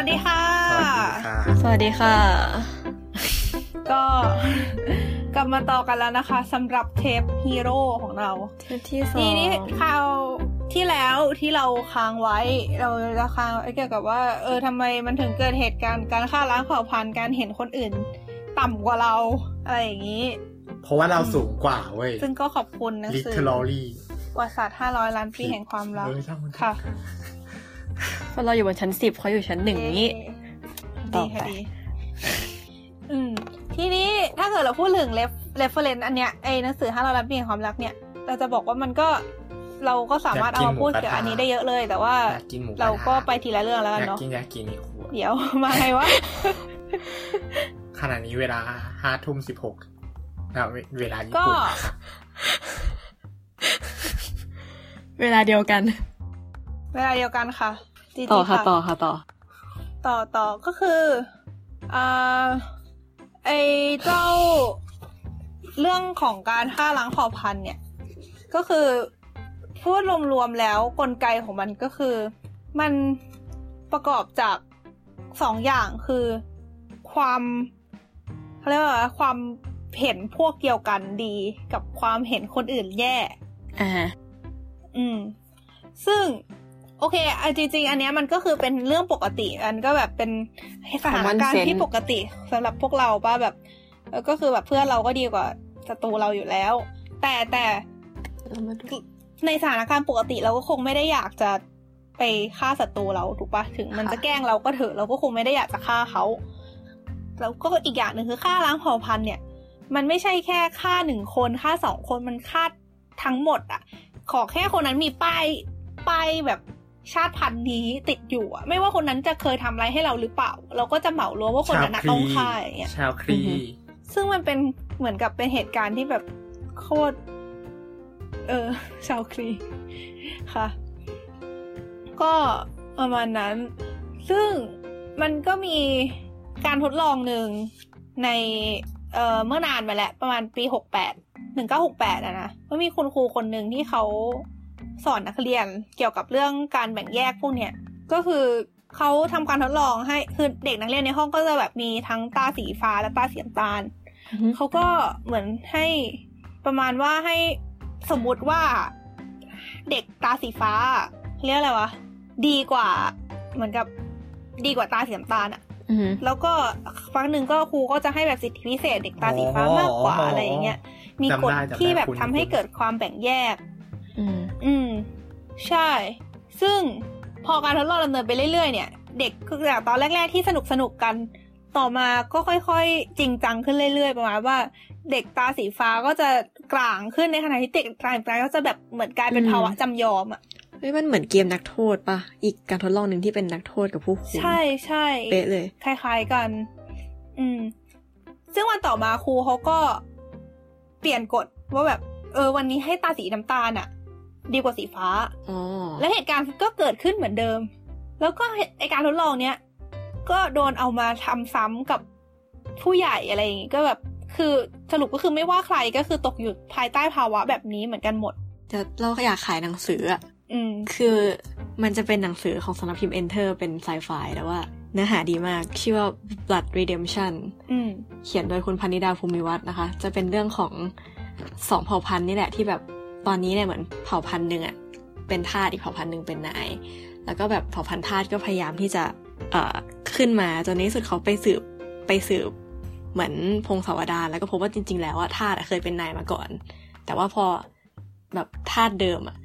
วัสดีค่ะ สวัสดีค่ะ ก็กลับมาต่อกันแล้วนะคะสำหรับเทปฮีโร่ของเราเทปที่สอทีงนี้คราวที่แล้วที่เราค้างไว้ เราจะค้างไว้เกี่ยวกับว่า เออทำไมมันถึงเกิดเหตุการณ์การฆ่าล้างเผ่าพันธุ์การเห็นคนอื่น ต่ำกว่าเราอะไรอย่างนี้ เพราะว่าเราสูงกว่าเว้ยซึ่งก็ขอบคุณหนังสือ literally ประวัติศาสตร์500ล้านปีแห่งความรักเออช่างมันค่ะ เพราะเราอยู่บนชั้นสิบเขาอยู่ชั้นหนึ่งนี้ ต่ดีอไปค่ะดีอืมทีนี้ถ้าเกิดเราพูดถึง ref reference อันเนี้ยไอ้หนังสือ500ล้านปีแห่งความรักเนี่ย เราจะบอกว่ามันก็เราก็สามารถเอามาพูดเกี่ยวกับอันนี้ได้เยอะเลย แต่ว่าอยากกินหมูเราก็ไปทีละเรื่องแล้วอกันยากเนาะกินอยากกินอีกขวดเดี๋ยวมาไงวะขณะนี้เวลาห้าทุ่มสิบหกเวลาญี่ปุ่นนะคะเวลาเดียวกัน เวลาเดียวกันค่ะ จีต่จีอค่ะต่อค่ะต่อ ต่อต่อก็คืออ่าไอเจ้าเรื่องของการฆ่าล้างเผ่าพันธุ์เนี่ย ก็คือพูดรวมๆแล้วกลไกของมันก็คือ มันประกอบจากสองอย่างคือความเขาเรียกว่าอะไรความเห็นพวกเดียวกันดีกับความเห็นคนอื่นแย่อ่าอืม ซึ่ง โอเคอันจริง ๆ อันเนี้ยมันก็คือเป็นเรื่องปกติ อันก็แบบเป็นสถานการ Common ณ์ sense ที่ปกติสำหรับพวกเราป่ะแบบเออก็คือแบบเพื่อนเราก็ดีกว่าศัตรูเราอยู่แล้ว แต่แต่เรามาดูในสถานการณ์ปกติเราก็คงไม่ได้อยากจะไปฆ่าศัตรูเราถูกปะถึงมันจะแกล้งเราก็เถอะเราก็คงไม่ได้อยากจะฆ่าเขาแล้วก็อีกอย่างหนึ่งคือฆ่าล้างเผ่าพันธุ์เนี่ย มันไม่ใช่แค่ฆ่าหนึ่งคนฆ่าสองคนมันฆ่าทั้งหมดอะขอแค่คนนั้นมีป้ายป้ายแบบ ชาติพันธุ์นี้ติดอยู่อะไม่ว่าคนนั้นจะเคยทำอะไรให้เราหรือเปล่า เราก็จะเหมารวมว่าคนนั้นน่ะต้องฆ่าอย่างเงี้ยชาวครี ซึ่งมันเป็นเหมือนกับเป็นเหตุการณ์ที่แบบโคตร เออ ชาวครีค่ะ ก็ประมาณนั้น ซึ่งมันก็มีการทดลองหนึ่งในเอ่อเมื่อนานมาแล้ว ประมาณปีหกแปดหนึ่งเก้าหกแปดอะนะก็มีคุณครูคนหนึ่งที่เขา สอนนักเรียนเกี่ยวกับเรื่องการแบ่งแยกพวกเนี้ยก็คือเขาทำการทดลองให้คือเด็กนักเรียนในห้องก็จะแบบมีทั้งตาสีฟ้าและตาสีน้ำตาลเขาก็เหมือนให้ประมาณว่าให้สมมุติว่าเด็กตาสีฟ้าเรียกอะไรวะดีกว่า เหมือนกับดีกว่าตาสีน้ำตาลอะอืมแล้วก็ครั้งหนึ่งก็ครูก็จะให้แบบสิทธิพิเศษเด็กตาสีฟ้ามากกว่าอะไรอย่างเงี้ยมีกฎที่แบบทำให้เกิดความแบ่งแยก อืม อืม ใช่ ซึ่งพอการทดลองดำเนินไปเรื่อยๆ เนี่ย เด็กคือจากตอนแรก ๆ ที่สนุกสนุกๆกัน ต่อมาก็ค่อยๆ จริงจังขึ้นเรื่อยๆ ประมาณว่า เด็กตาสีฟ้าก็จะกลางขึ้นในขณะที่เด็กตาสีฟ้าก็จะแบบเหมือนกลายเป็นภาวะจำยอมอะเฮ้ยมันเหมือนเกมนักโทษปะอีกการทดลองหนึ่งที่เป็นนักโทษกับผู้คุมใช่ใช่เป๊ะเลยคล้ายๆกัน อืม ซึ่งวันต่อมาครูเขาก็เปลี่ยนกฎว่าแบบ เออ วันนี้ให้ตาสีน้ำตาลอะ ดีกว่าสีฟ้าอ๋อและเหตุการณ์ก็เกิดขึ้นเหมือนเดิม แล้วก็ไอการทดลองเนี้ยก็โดนเอามาทำซ้ำกับผู้ใหญ่อะไรอย่างงี้ก็แบบคือสรุปก็คือไม่ว่าใครก็คือตกอยู่ภายใต้ภาวะแบบนี้เหมือนกันหมดจะเราอยากขายหนังสืออะอืมคือมันจะเป็นหนังสือของสำนักพิมพ์ Enter เป็นไซไฟแต่ว่าเนื้อหาดีมากชื่อว่า Blood Redemption อืมเขียนโดยคุณพนิดาภูมิวัฒน์นะคะ จะเป็นเรื่องของสองเผ่าพันธุ์นี่แหละที่แบบ ตอนนี้เนี่ยเหมือนเผ่าพันธุ์หนึ่งอะเป็นทาสอีกเผ่าพันธุ์หนึ่งเป็นนาย แล้วก็แบบเผ่าพันธุ์ทาสก็พยายามที่จะเอ่อขึ้นมาจนในที่สุดเขาไปสืบไปสืบเหมือนพงศาวดารแล้วก็พบว่าจริง ๆ แล้วอะทาสเคยเป็นนายมาก่อน แต่ว่าพอแบบทาสเดิมอะ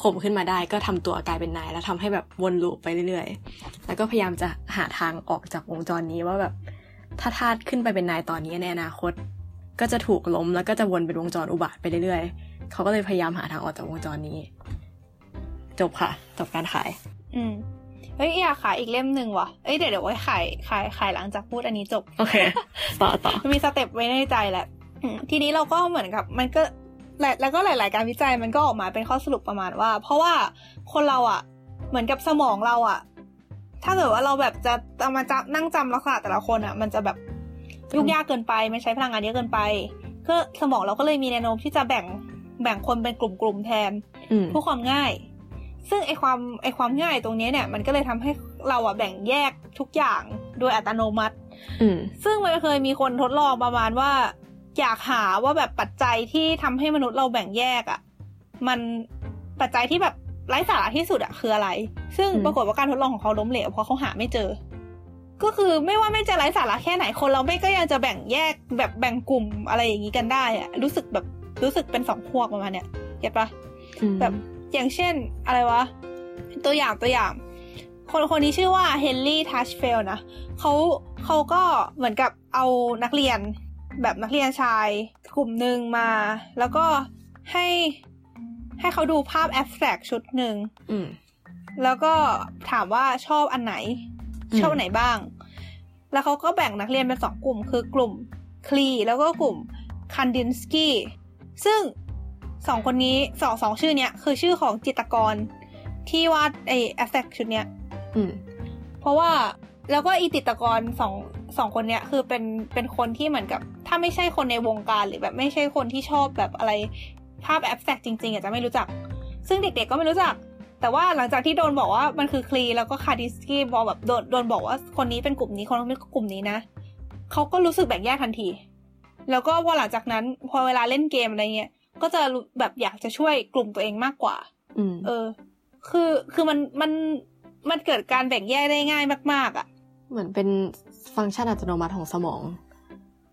ข่มขึ้นมาได้ก็ทำตัวกลายเป็นนาย แล้วทำให้แบบวนลูปไปเรื่อยๆ แล้วก็พยายามจะหาทางออกจากวงจรนี้ว่าแบบถ้าทาสขึ้นไปเป็นนายตอนนี้ในอนาคต ก็จะถูกล้มแล้วก็จะวนเป็นวงจรอุบาทไปเรื่อยๆ เขาก็เลยพยายามหาทางออกจากวงจรนี้ จบค่ะ จบการขาย อืมเฮ้ยอยากขายอีกเล่มหนึ่งว่ะ เอ้ยเดี๋ยวเดี๋ยวไว้ขายขายขายหลังจากพูดอันนี้จบ โอเค ต่อต่อ มีสเต็ปไว้ในใจแหละอืมทีนี้เราก็เหมือนกับ มันก็และแล้วก็หลาย ๆ การวิจัยมันก็ออกมาเป็นข้อสรุปประมาณว่า เพราะว่าคนเราอะ่ะ เหมือนกับสมองเราอะ่ะ ถ้าเกิดว่าเราแบบจะเอามาจะนั่งจำลักษณะแต่ละคนอะ่ะ มันจะแบบยุ่งยากเกินไป มันใช้พลังงานเยอะเกินไปก็สมองเราก็เลยมีแนวโน้มที่จะแบ่ง แบ่งคนเป็นกลุ่มๆแทนอืมเพื่อความง่าย ซึ่งไอความไอความง่ายตรงเนี้ยเนี่ย มันก็เลยทำให้เราอะแบ่งแยกทุกอย่างโดยอัตโนมัติอืมซึ่งมันเคยมีคนทดลองประมาณว่า อยากหาว่าแบบปัจจัยที่ทำให้มนุษย์เราแบ่งแยกอะ่ะมันปัจจัยที่แบบไร้สาระที่สุดอะคืออะไร ซึ่งอืมปรากฏว่าการทดลองของเขาล้มเหลวเพราะเขาหาไม่เจอ ก็คือไม่ว่าไม่จะไร้สาระแค่ไหนคนเราไม่ก็ยังจะแบ่งแยกแบบแบ่งกลุ่มอะไรอย่างนี้กันได้อะรู้สึกแบบ รู้สึกเป็นสองพวกประมาณเนี้ยเก็ตปะอืมแบบอย่างเช่นอะไรวะ ตัวอย่างตัวอย่าง คนคนนี้ชื่อว่าเฮนรี่ทัชเฟลนะเขาเขาก็เหมือนกับเอานักเรียนแบบนักเรียนชายกลุ่มหนึ่งมา แล้วก็ให้ให้เขาดูภาพแอบสแตรกชุดหนึ่งอืมแล้วก็ถามว่าชอบอันไหนอืมชอบอันไหนบ้าง แล้วเขาก็แบ่งนักเรียนเป็นสองกลุ่ม คือกลุ่มคลีแล้วก็กลุ่มคันดินสกี้ ซึ่งสองคนนี้สองสองชื่อเนี้ยคือชื่อของจิตรกร ที่วาดไอแอสแทกชุดเนี้ยอืมเพราะว่าแล้วก็อีติตรกรสองสองคนเนี้ยคือเป็นเป็นคนที่เหมือนกับ ถ้าไม่ใช่คนในวงการหรือแบบไม่ใช่คนที่ชอบแบบอะไรภาพแอบสแตรกจริงๆอาจจะไม่รู้จัก ซึ่งเด็กๆก็ไม่รู้จัก แต่ว่าหลังจากที่โดนบอกว่ามันคือ Klee แล้วก็ Kandinsky บอกแบบโดนโดนบอกว่าคนนี้เป็นกลุ่มนี้คนนี้เป็นกลุ่มนี้นะเขาก็รู้สึกแบ่งแยกทันที แล้วก็พอหลังจากนั้น พอเวลาเล่นเกมอะไรเงี้ยก็จะรู้แบบอยากจะช่วยกลุ่มตัวเองมากกว่าอืมเออ คือคือมันมันมันเกิดการแบ่งแยกได้ง่ายมาก ๆ อะ เหมือนเป็นฟังก์ชันอัตโนมัติของสมอง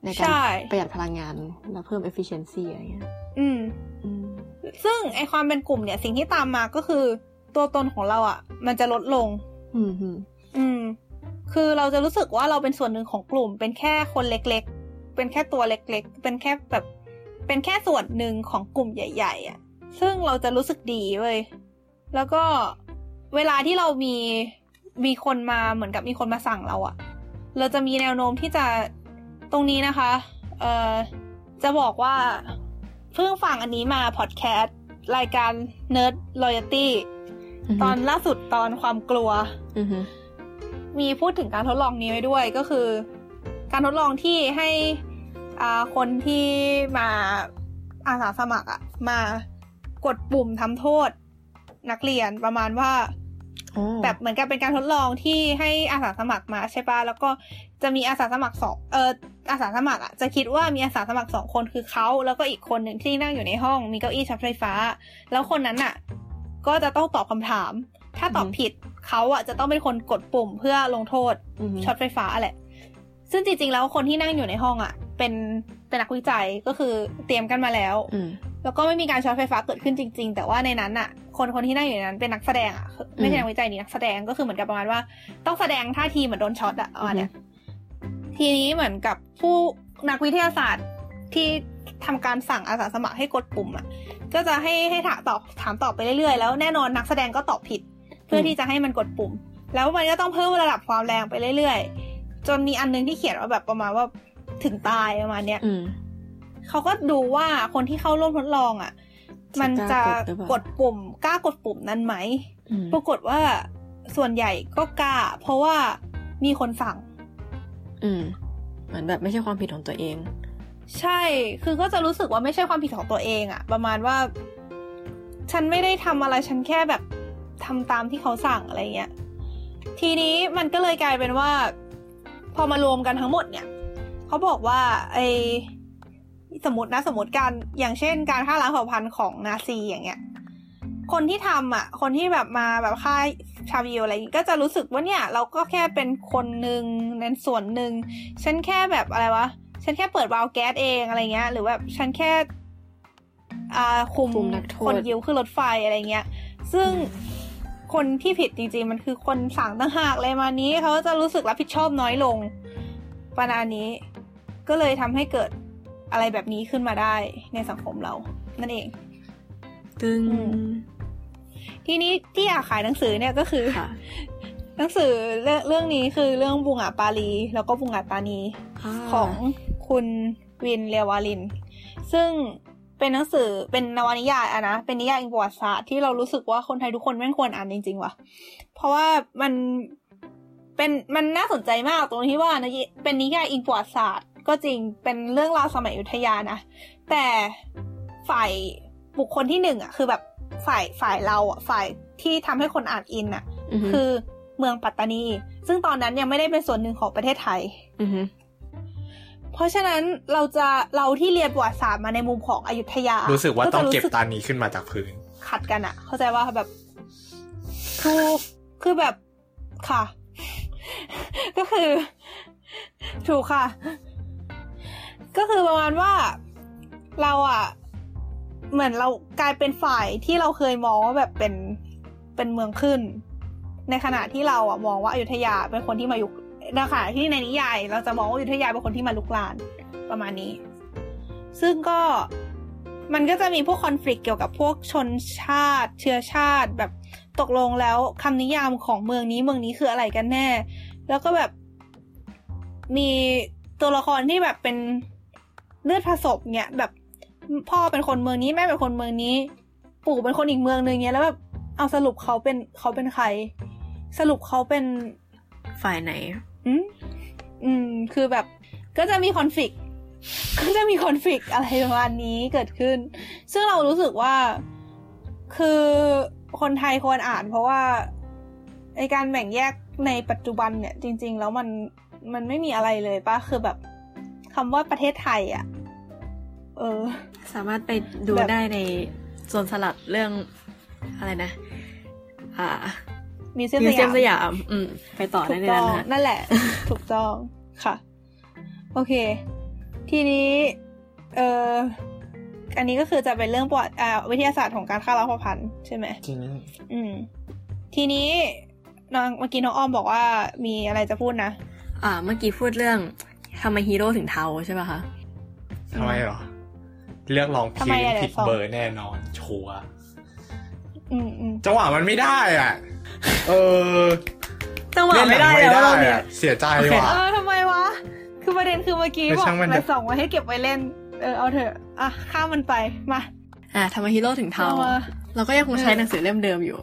ในการใช่ประหยัดพลังงานและเพิ่ม efficiency อะไรเงี้ยอืมอืม ซึ่งไอความเป็นกลุ่มเนี่ย สิ่งที่ตามมาก็คือ ตัวตนของเราอะ มันจะลดลงอืมอืมอืมคือเราจะรู้สึกว่าเราเป็นส่วนหนึ่งของกลุ่ม เป็นแค่คนเล็กๆ เป็นแค่ตัวเล็กๆ เป็นแค่แบบ เป็นแค่ส่วนหนึ่งของกลุ่มใหญ่ ๆอะ ซึ่งเราจะรู้สึกดีเว้ย แล้วก็เวลาที่เรามีมีคนมาเหมือนกับมีคนมาสั่งเราอะเราจะมีแนวโน้มที่จะตรงนี้นะคะ เอ่อ จะบอกว่าเพิ่งฟังอันนี้มาพอดแคสต์รายการ Nerd Loyalty ตอนล่าสุดตอนความกลัวอืมมีพูดถึงการทดลองนี้ไว้ด้วยก็คือ การทดลองที่ให้อ่าคนที่มาอาสาสมัครอะมากดปุ่มทำโทษ นักเรียนประมาณว่าอ๋อแบบเหมือนกับเป็นการทดลองที่ให้อาสาสมัครมาใช่ปะแล้วก็จะมีอาสาสมัครสองเอออาสาสมัครอะจะคิดว่ามีอาสาสมัครสองคนคือเขาแล้วก็อีกคนหนึ่งที่นั่งอยู่ในห้องมีเก้าอี้ช็อตไฟฟ้า แล้วคนนั้นอะ ก็จะต้องตอบคำถาม ถ้าตอบผิดเขาอะจะต้องเป็นคนกดปุ่มเพื่อลงโทษอืมช็อตไฟฟ้าแหละ ซึ่งจริงๆ แล้วคนที่นั่งอยู่ในห้องอะ เป็นเป็นนักวิจัยก็คือเตรียมกันมาแล้วอืมแล้วก็ไม่มีการช็อตไฟฟ้าเกิดขึ้นจริง ๆ แต่ว่าในนั้นอะ คนคนที่นั่งอยู่ในนั้นเป็นนักแสดงอะคือไม่ใช่นักวิจัยนี่นักแสดงก็คือเหมือนกับประมาณว่า ต้องแสดงท่าทีเหมือนโดนช็อตอะประมาณเนี้ยทีนี้เหมือนกับผู้นักวิทยาศาสตร์ที่ทำการสั่งอาสาสมัครให้กดปุ่มอะ ก็จะให้ให้ถามตอบถามตอบไปเรื่อยๆแล้วแน่นอนนักแสดงก็ตอบผิด เพื่อที่จะให้มันกดปุ่ม แล้วมันก็ต้องเพิ่มระดับความแรงไปเรื่อยๆ จนมีอันนึงที่เขียนว่าแบบประมาณว่าถึงตายประมาณเนี้ยอืมเขาก็ดูว่าคนที่เข้าร่วมทดลองอะ มันจะจะกล้ากดหรือเปล่ากดปุ่มกล้ากดปุ่มนั้นไหมอืมปรากฏว่าส่วนใหญ่ก็กล้า เพราะว่ามีคนสั่ง อืมเหมือนแบบไม่ใช่ความผิดของตัวเอง ใช่ คือก็จะรู้สึกว่าไม่ใช่ความผิดของตัวเองอะประมาณว่า ฉันไม่ได้ทำอะไรฉันแค่แบบทำตามที่เขาสั่งอะไรเงี้ย ทีนี้มันก็เลยกลายเป็นว่า พอมารวมกันทั้งหมดเนี่ยเขาบอกว่าไอสมมตินะสมมติการอย่างเช่น การฆ่าล้างเผ่าพันธุ์ของนาซีอย่างเงี้ย คนที่ทำอะ คนที่แบบมาแบบฆ่าชาวยิวอะไรอย่างงี้ก็จะรู้สึกว่าเนี่ย เราก็แค่เป็นคนหนึ่งในส่วนหนึ่งฉันแค่แบบอะไรวะฉันแค่เปิดวาล์วแก๊สเองอะไรเงี้ย หรือแบบฉันแค่อ่าคุมคุมนักโทษคนยิวขึ้นรถไฟอะไรเงี้ย ซึ่ง คนที่ผิดจริงๆ มันคือคนสั่งต่างหากเลยมานี้เขาจะรู้สึกรับผิดชอบน้อยลงประมาณนี้ ก็เลยทำให้เกิดอะไรแบบนี้ขึ้นมาได้ในสังคมเรา นั่นเอง ตึงอืมทีนี้ที่อยากขายหนังสือเนี่ยก็คือค่ะหนังสือเรื่องเรื่องนี้คือเรื่องบุงอาปาลี แล้วก็บุงอาตานี ของคุณวินเรวาลิน ซึ่ง เป็นหนังสือเป็นนวนิยายอะนะ เป็นนิยายอิงประวัติศาสตร์ที่เรารู้สึกว่าคนไทยทุกคนไม่งควรอ่านจริง ๆว่ะ เพราะว่ามันเป็นมันน่าสนใจมากตรงที่ว่านะเป็นนิยายอิงประวัติศาสตร์ ก็จริงเป็นเรื่องราวสมัยอยุธยานะ แต่ฝ่ายบุคคลที่หนึ่งอะคือแบบฝ่ายฝ่ายเราอะฝ่ายที่ทำให้คนอ่านอินอะอือฮึคือเมืองปัตตานี ซึ่งตอนนั้นยังไม่ได้เป็นส่วนหนึ่งของประเทศไทยอือฮึ เพราะฉะนั้นเราจะเราที่เรียนประวัติศาสตร์มาในมุมของอยุธยา รู้สึกว่าต้องเก็บจะรู้สึตานีขึ้นมาจากพื้น ขัดกันอะเข้าใจว่าแบบถูกคือแบบค่ะ ก็คือ ถูกค่ะ ก็คือประมาณว่าเราอะเหมือนเรากลายเป็นฝ่ายที่เราเคยมองว่าแบบเป็นเป็นเมืองขึ้น ในขณะที่เราอะมองว่าอยุธยาเป็นคนที่มายุกในขณะที่ในนิยายเราจะมองว่าอยุธยาเป็นคนที่มาลุกลานประมาณนี้ ซึ่งก็มันก็จะมีพวกคอน FLICT เกี่ยวกับพวกชนชาติ เชื้อชาติแบบตกลงแล้วคำนิยามของเมืองนี้เมืองนี้คืออะไรกันแน่ แล้วก็แบบมีตัวละครที่แบบเป็นเลือดผสมเนี่ยแบบพ่อเป็นคนเมืองนี้แม่เป็นคนเมืองนี้ ปู่เป็นคนอีกเมืองหนึ่งเนี่ยแล้วแบบเอาสรุปเขาเป็นเขาเป็นใคร สรุปเขาเป็นฝ่ายไหน อืมอืม คือแบบ ก็จะมีคอนฟ lict ก็จะมีคอน FLICT อะไรประมาณนี้เกิดขึ้น ซึ่งเรารู้สึกว่า คือคนไทยควรอ่าน เพราะว่าในการแบ่งแยกในปัจจุบันเนี่ย จริง ๆ แล้วมันมันไม่มีอะไรเลยปะคือแบบคำว่าประเทศไทยอะ เออ สามารถไปดูแบบได้ในโซนสลัดเรื่องอะไรนะ อ่า มีเซียมมิวสเซียมสยามยามอืมไปต่อถูได้กในต้นั้อนงนะนั่นแหละ ถูกต้องค่ะ โอเค ทีนี้ เอออันนี้ก็คือจะเป็นเรื่องประวัติอ่าวิทยาศาสตร์ของการฆ่าล้างเผ่าพันธุ์ใช่ไหมทีนี้อืม ทีนี้น้องเมื่อกี้น้องอ้อมบอกว่ามีอะไรจะพูดนะ อ่า เมื่อกี้พูดเรื่องทำไมฮีโร่ถึงเทาใช่ป่ะคะทำไมเหรอ เลือกลองทำคิไมวอะผิดเดี๋ยวสองเบอร์แน่นอน ชัวร์อืมอืมจังหวะมันไม่ได้อะ เออจังหวะเล่นหไม่นังได้ไม่แล้วได้รอบเนี้ยอะเสียใจโอเคว่ะเออทำไมวะ คือประเด็นคือเมื่อกี้เออบอกช่างมันมาเถอะส่งไว้ให้เก็บไว้เล่น เออเอาเถอะ อะข้ามมันไป มา อ่าทำไมฮีโร่ถึงเทาเอามาเราก็ยังคงใช้เออหนังสือเล่มเดิมอยู่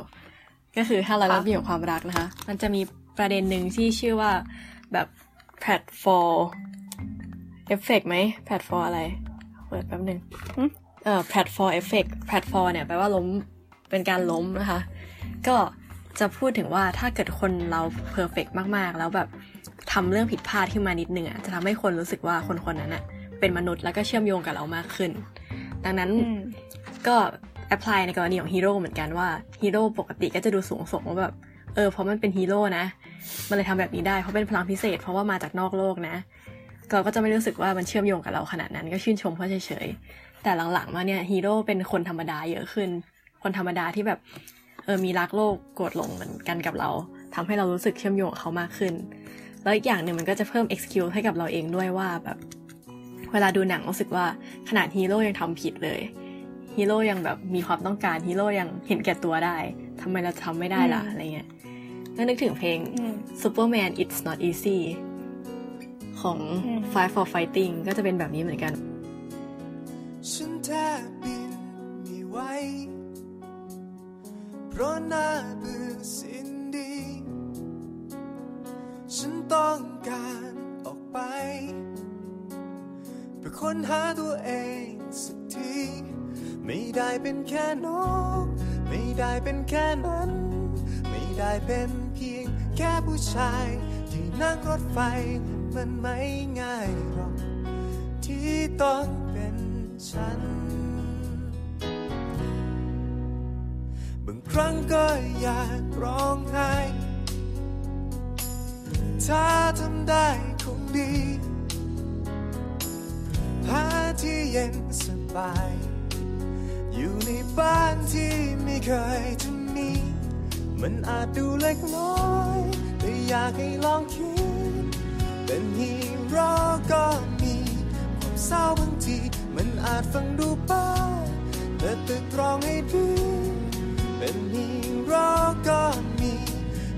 ก็คือถ้าเราค่ะรับมีกับความรักนะคะ มันจะมีประเด็นหนึ่งที่ชื่อว่าแบบpratfall effect ไหม pratfall อะไร เปิดแป๊บหนึ่งหึเอ่อ pratfall effect pratfall เนี่ยแปลว่าล้มเป็นการล้มนะคะ ก็ จะพูดถึงว่าถ้าเกิดคนเรา perfect มากๆ แล้วแบบทำเรื่องผิดพลาดขึ้นมานิดนึงอะจะทำให้คนรู้สึกว่าคนคนนั้นอะเป็นมนุษย์แล้วก็เชื่อมโยงกับเรามากขึ้น ดังนั้นอืมก็ apply ในกรณีของฮีโร่เหมือนกันว่าฮีโร่ปกติก็จะดูสูงส่งว่าแบบเออเพราะมันเป็นฮีโร่นะมันเลยทำแบบนี้ได้เพราะเป็นพลังพิเศษ เพราะว่ามาจากนอกโลกนะเราก็จะไม่รู้สึกว่ามันเชื่อมโยงกับเราขนาดนั้นก็ชื่นชมเขาเฉยๆแต่หลังๆมาเนี่ยฮีโร่เป็นคนธรรมดาเยอะขึ้น คนธรรมดาที่แบบ เออมีรักโลกโกรธหลงเหมือนกันกับเราทำให้เรารู้สึกเชื่อมโยงกับเขามากขึ้น แล้วอีกอย่างหนึ่งมันก็จะเพิ่ม excuse ให้กับเราเองด้วยว่าแบบ เวลาดูหนังรู้สึกว่าขนาดฮีโร่ยังทำผิดเลยฮีโร่ยังแบบมีความต้องการฮีโร่ยังเห็นแก่ตัวได้ทำไมเราทำไม่ได้ล่ะอืมอะไรเงี้ยก็นึกถึงเพลงอืม Superman It's Not Easy ของอืม Fight for Fighting ก็จะเป็นแบบนี้เหมือนกันฉันแทบบินไม่ไหว เพราะน่าเบื่อสิ้นดี ฉันต้องการออกไปเพื่อค้นหาตัวเองสักที ไม่ได้เป็นแค่นก ไม่ได้เป็นแค่นั้น ไม่ได้เป็นเพียงแค่ผู้ชาย ที่นั่งรถไฟมันไม่ง่ายหรอก ที่ต้องเป็นฉัน ครั้งก็อยากร้องไห้ถ้าทำได้คงดีหาที่เย็นสบาย อยู่ในบ้านที่ไม่เคยจะมี มันอาจดูเล็กน้อย แต่อยากให้ลองคิด เป็นฮีโร่ก็มีความเศร้าบางที มันอาจฟังดูบ้าแต่ตึกตรองให้ดี เป็นฮีโร่ก็มี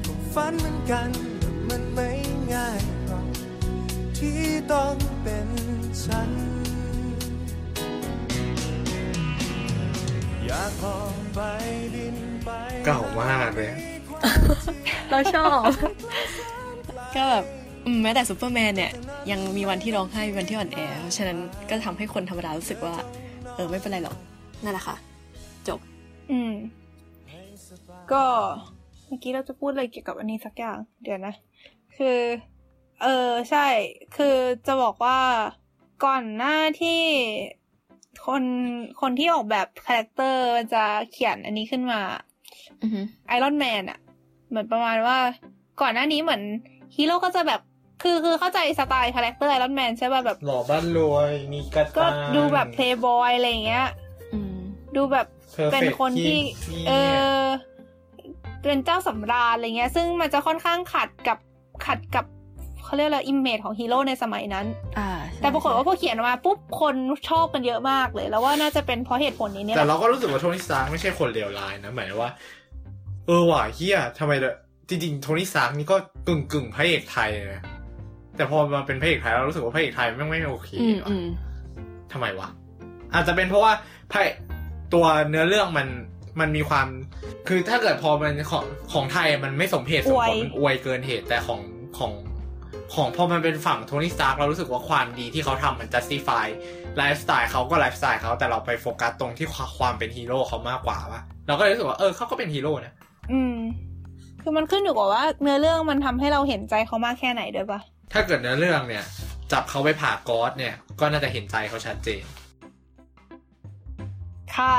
ความฝันเหมือนกันแต่มันไม่ง่ายหรอกที่ต้องเป็นฉัน อยากออกไปบินไปเก่ามากเลย เราชอบ ก็แบบอืมแม้แต่ซูเปอร์แมนเนี่ย ยังมีวันที่ร้องไห้มีวันที่อ่อนแอเพราะฉะนั้นก็ทำให้คนธรรมดารู้สึกว่า เออ ไม่เป็นไรหรอก นั่นแหละค่ะ จบ อืม ก็เมื่อกี้เราจะพูดอะไรเกี่ยวกับอันนี้สักอย่าง เดี๋ยวนะ คือ เออใช่ คือจะบอกว่าก่อนหน้าที่คนคนที่ออกแบบ character จะเขียนอันนี้ขึ้นมาอือฮึ Iron Man อะเหมือนประมาณว่า ก่อนหน้านี้เหมือนฮีโร่ก็จะแบบคือคือเข้าใจสไตล์ character Iron Man ใช่ป่ะแบบ หล่อบ้านรวยมีกระก็ต่ายดูแบบ play boy อะไรอย่างเงี้ยอืมดูแบบ Perfect เป็นคนที่ที่เออ เป็นเจ้าสำราญอะไรเงี้ย ซึ่งมันจะค่อนข้างขัดกับขัดกับเขาเรียกอะไร image ของฮีโร่ในสมัยนั้นอ่าใช่แต่ปรากฏว่าพอเขียนออกมาปุ๊บคนชอบกันเยอะมากเลย แล้วว่าน่าจะเป็นเพราะเหตุผลนี้เนี่ยแหแต่ละเราก็รู้สึกว่า Tony Stark ไม่ใช่คนเลวร้ายนะหมายถึงว่า เออว่ะเฮียทำไมเลยจริงๆ Tony Stark นี่ก็กึ่งกึ่งๆพระเอกไทยนะแต่พอมาเป็นพระเอกไทยเรารู้สึกว่าพระเอกไทยแม่งไม่โอเคอืมว่ะอืมทำไมวะอาจจะเป็นเพราะว่าพระตัวเนื้อเรื่องมัน มันมีความ คือถ้าเกิดพอมันของของไทยมันไม่สมเหตุสมผลมันอวยเกินเหตุแต่ของของของพอมันเป็นฝั่ง Tony Stark เรารู้สึกว่าความดีที่เขาทำมัน justify ไลฟ์สไตล์เขาก็ไลฟ์สไตล์เขาแต่เราไปโฟกัสตรงที่ความเป็นฮีโร่เขามากกว่าปะเราก็เลยรู้สึกว่าเออเขาก็เป็นฮีโร่นะอืม คือมันขึ้นอยู่กับว่า เนื้อเรื่องมันทำให้เราเห็นใจเขามากแค่ไหนด้วยปะถ้าเกิดเนื้อเรื่องเนี่ย จับเขาไปผ่ากอสเนี่ย ก็น่าจะเห็นใจเขาชัดเจน ค่ะ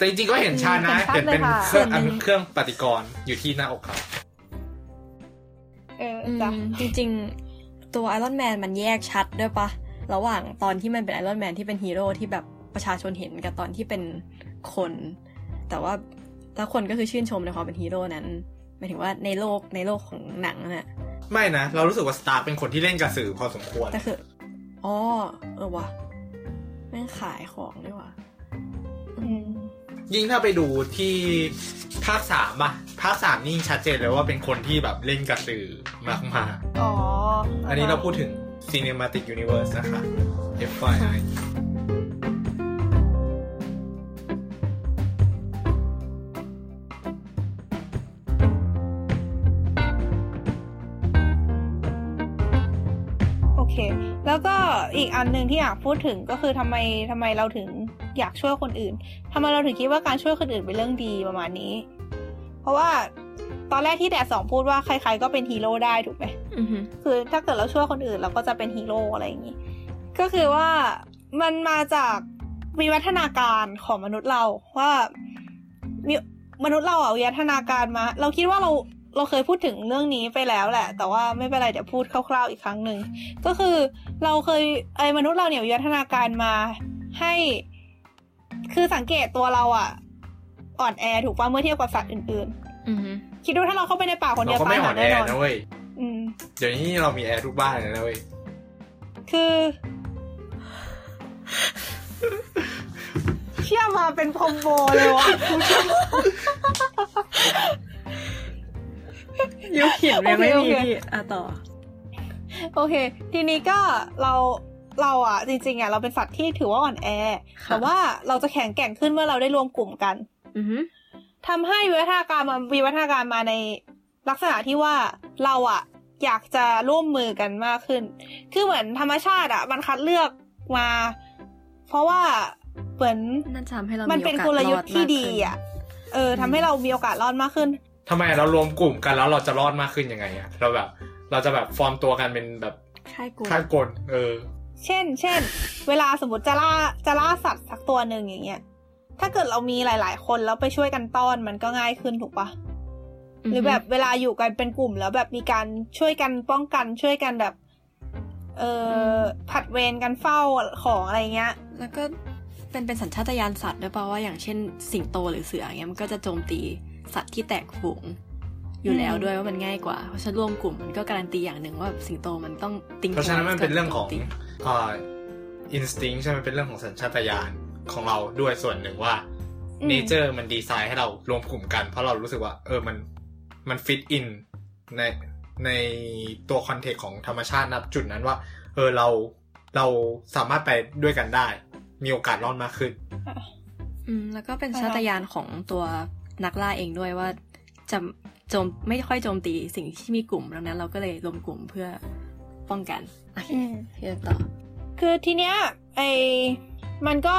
แต่จริงๆก็เห็นชัดนะเห็เห็นนชัดเป็นเลยค่ะเครื่องส่วนหนึ่งเครื่องปฏิกรณ์อยู่ที่หน้าอกเขาเอออืจ้ะมจริง ๆ ตัว Iron Man มันแยกชัดด้วยปะระหว่างตอนที่มันเป็น Iron Man ที่เป็นฮีโร่ที่แบบประชาชนเห็นกับตอนที่เป็นคน แต่ว่าแล้วคนก็คือชื่นชมในความเป็นฮีโร่นั้นหมายถึงว่าในโลกในโลกของหนังน่ะไม่นะ เรารู้สึกว่าสตาร์เป็นคนที่เล่นกับสื่อพอสมควรแต่คืออ๋อเออวะแม่งขายของด้วยวะอืม ยิ่งถ้าไปดูที่ภาคสามอะภาคสามนี่ชัดเจนเลยว่าเป็นคนที่แบบเล่นกับสื่อมากมาอ๋อ อัอันนี้เราพูดถึง Cinematic Universe นะคะ FYI โอ อีกอันหนึ่งที่อยากพูดถึงก็คือทำไมทำไมเราถึงอยากช่วยคนอื่นทำไมเราถึงคิดว่าการช่วยคนอื่นเป็นเรื่องดีประมาณนี้ เพราะว่าตอนแรกที่แดดสองพูดว่าใครๆก็เป็นฮีโร่ได้ถูกไหมอือฮึคือถ้าเกิดเราช่วยคนอื่นเราก็จะเป็นฮีโร่อะไรอย่างนี้ ก็คือว่ามันมาจากวิวัฒนาการของมนุษย์เราว่ามีมนุษย์เราอะวิวัฒนาการมา เราคิดว่าเรา เราเคยพูดถึงเรื่องนี้ไปแล้วแหละ แต่ว่าไม่เป็นไรเดี๋ยวพูดคร่าวๆอีกครั้งหนึ่ง ก็คือเราเคยไอ้มนุษย์เราเนี่ยวิวัฒนาการมาให้ คือสังเกตตัวเราอะอ่อนแอถูกป่ะเมื่อเทียบกับสัตว์อื่นอือฮึๆคิดดูถ้าเราเข้าไปในป่าคนเดีเรายวก็ตาไม่ยอ่อหานแอแน่นอนนะเว้ยอืมเดี๋ยวนี้เรามีแอร์ทุกบ้านเลยนะเว้ย คือเชื่อมาเป็นคอมโบเลยวะ ยุคหินยังไม่โอมีเคโอเคพี่อะต่อ โอเค ทีนี้ก็เราเราอะ จริงๆอะเราเป็นสัตว์ที่ถือว่าอ่อนแอค่ะแต่ว่าเราจะแข็งแกร่งขึ้นเมื่อเราได้รวมกลุ่มกันอือฮึทำให้วิวัฒนาการมาวิวัฒนาการมาในลักษณะที่ว่าเราอะ อยากจะร่วมมือกันมากขึ้น คือเหมือนธรรมชาติอะ มันคัดเลือกมา เพราะว่าเหมือนนั่นจะทำให้เรา มันมีเป็นโอกาสกลยุทธ์ที่รอมากดีขึ้นอะ เออทำให้เรามีโอกาสรอดมากขึ้น ทำไมเรารวมกลุ่มกันแล้วเราจะรอดมากขึ้นยังไงอะเราแบบ เราจะแบบฟอร์มตัวกันเป็นแบบค่ายกลัวค่ายกลเออ เช่น เช่น เวลาสมมติจะล่าจะล่าสัตว์สักตัวหนึ่งอย่างเงี้ยถ้าเกิดเรามีหลาย ๆ คนแล้วไปช่วยกันต้อนมันก็ง่ายขึ้นถูกปะหรือแบบเวลาอยู่กันเป็นกลุ่มแล้วแบบมีการช่วยกันป้องกันช่วยกันแบบ เออผัดเวรกันเฝ้าของอะไรเงี้ย แล้วก็เป็นเป็นสัญชาตญาณสัตว์ด้วยเปล่าว่าอย่างเช่นสิงโตหรือเสืออย่างเงี้ยมันก็จะโจมตี สัตว์ที่แตกฝูงอยู่แล้วอืมด้วยว่ามันง่ายกว่า เพราะฉะนั้นร่วมกลุ่มมันก็การันตีอย่างหนึ่งว่าสิงโตมันต้องติงเพราะฉะนั้นมันเป็นเรื่องของโจมตีอ่า instinct ใช่ไหมเป็นเรื่องของสัญชาตญาณของเราด้วยส่วนหนึ่งว่าอืม nature มันดีไซน์ให้เรารวมกลุ่มกัน เพราะเรารู้สึกว่า เออมันมัน fit in ในในตัว context ของธรรมชาตินับจุดนั้นว่า เออเราเราสามารถไปด้วยกันได้ มีโอกาสรอดมากขึ้น อืม แล้วก็เป็นชาตญาณของตัว นักล่าเองด้วยว่าจะโจมไม่ค่อยโจมตีสิ่งที่มีกลุ่มดังนั้น เราก็เลยรวมกลุ่มเพื่อป้องกันโอเคอืมพี่ต่อ คือทีเนี้ยไอมันก็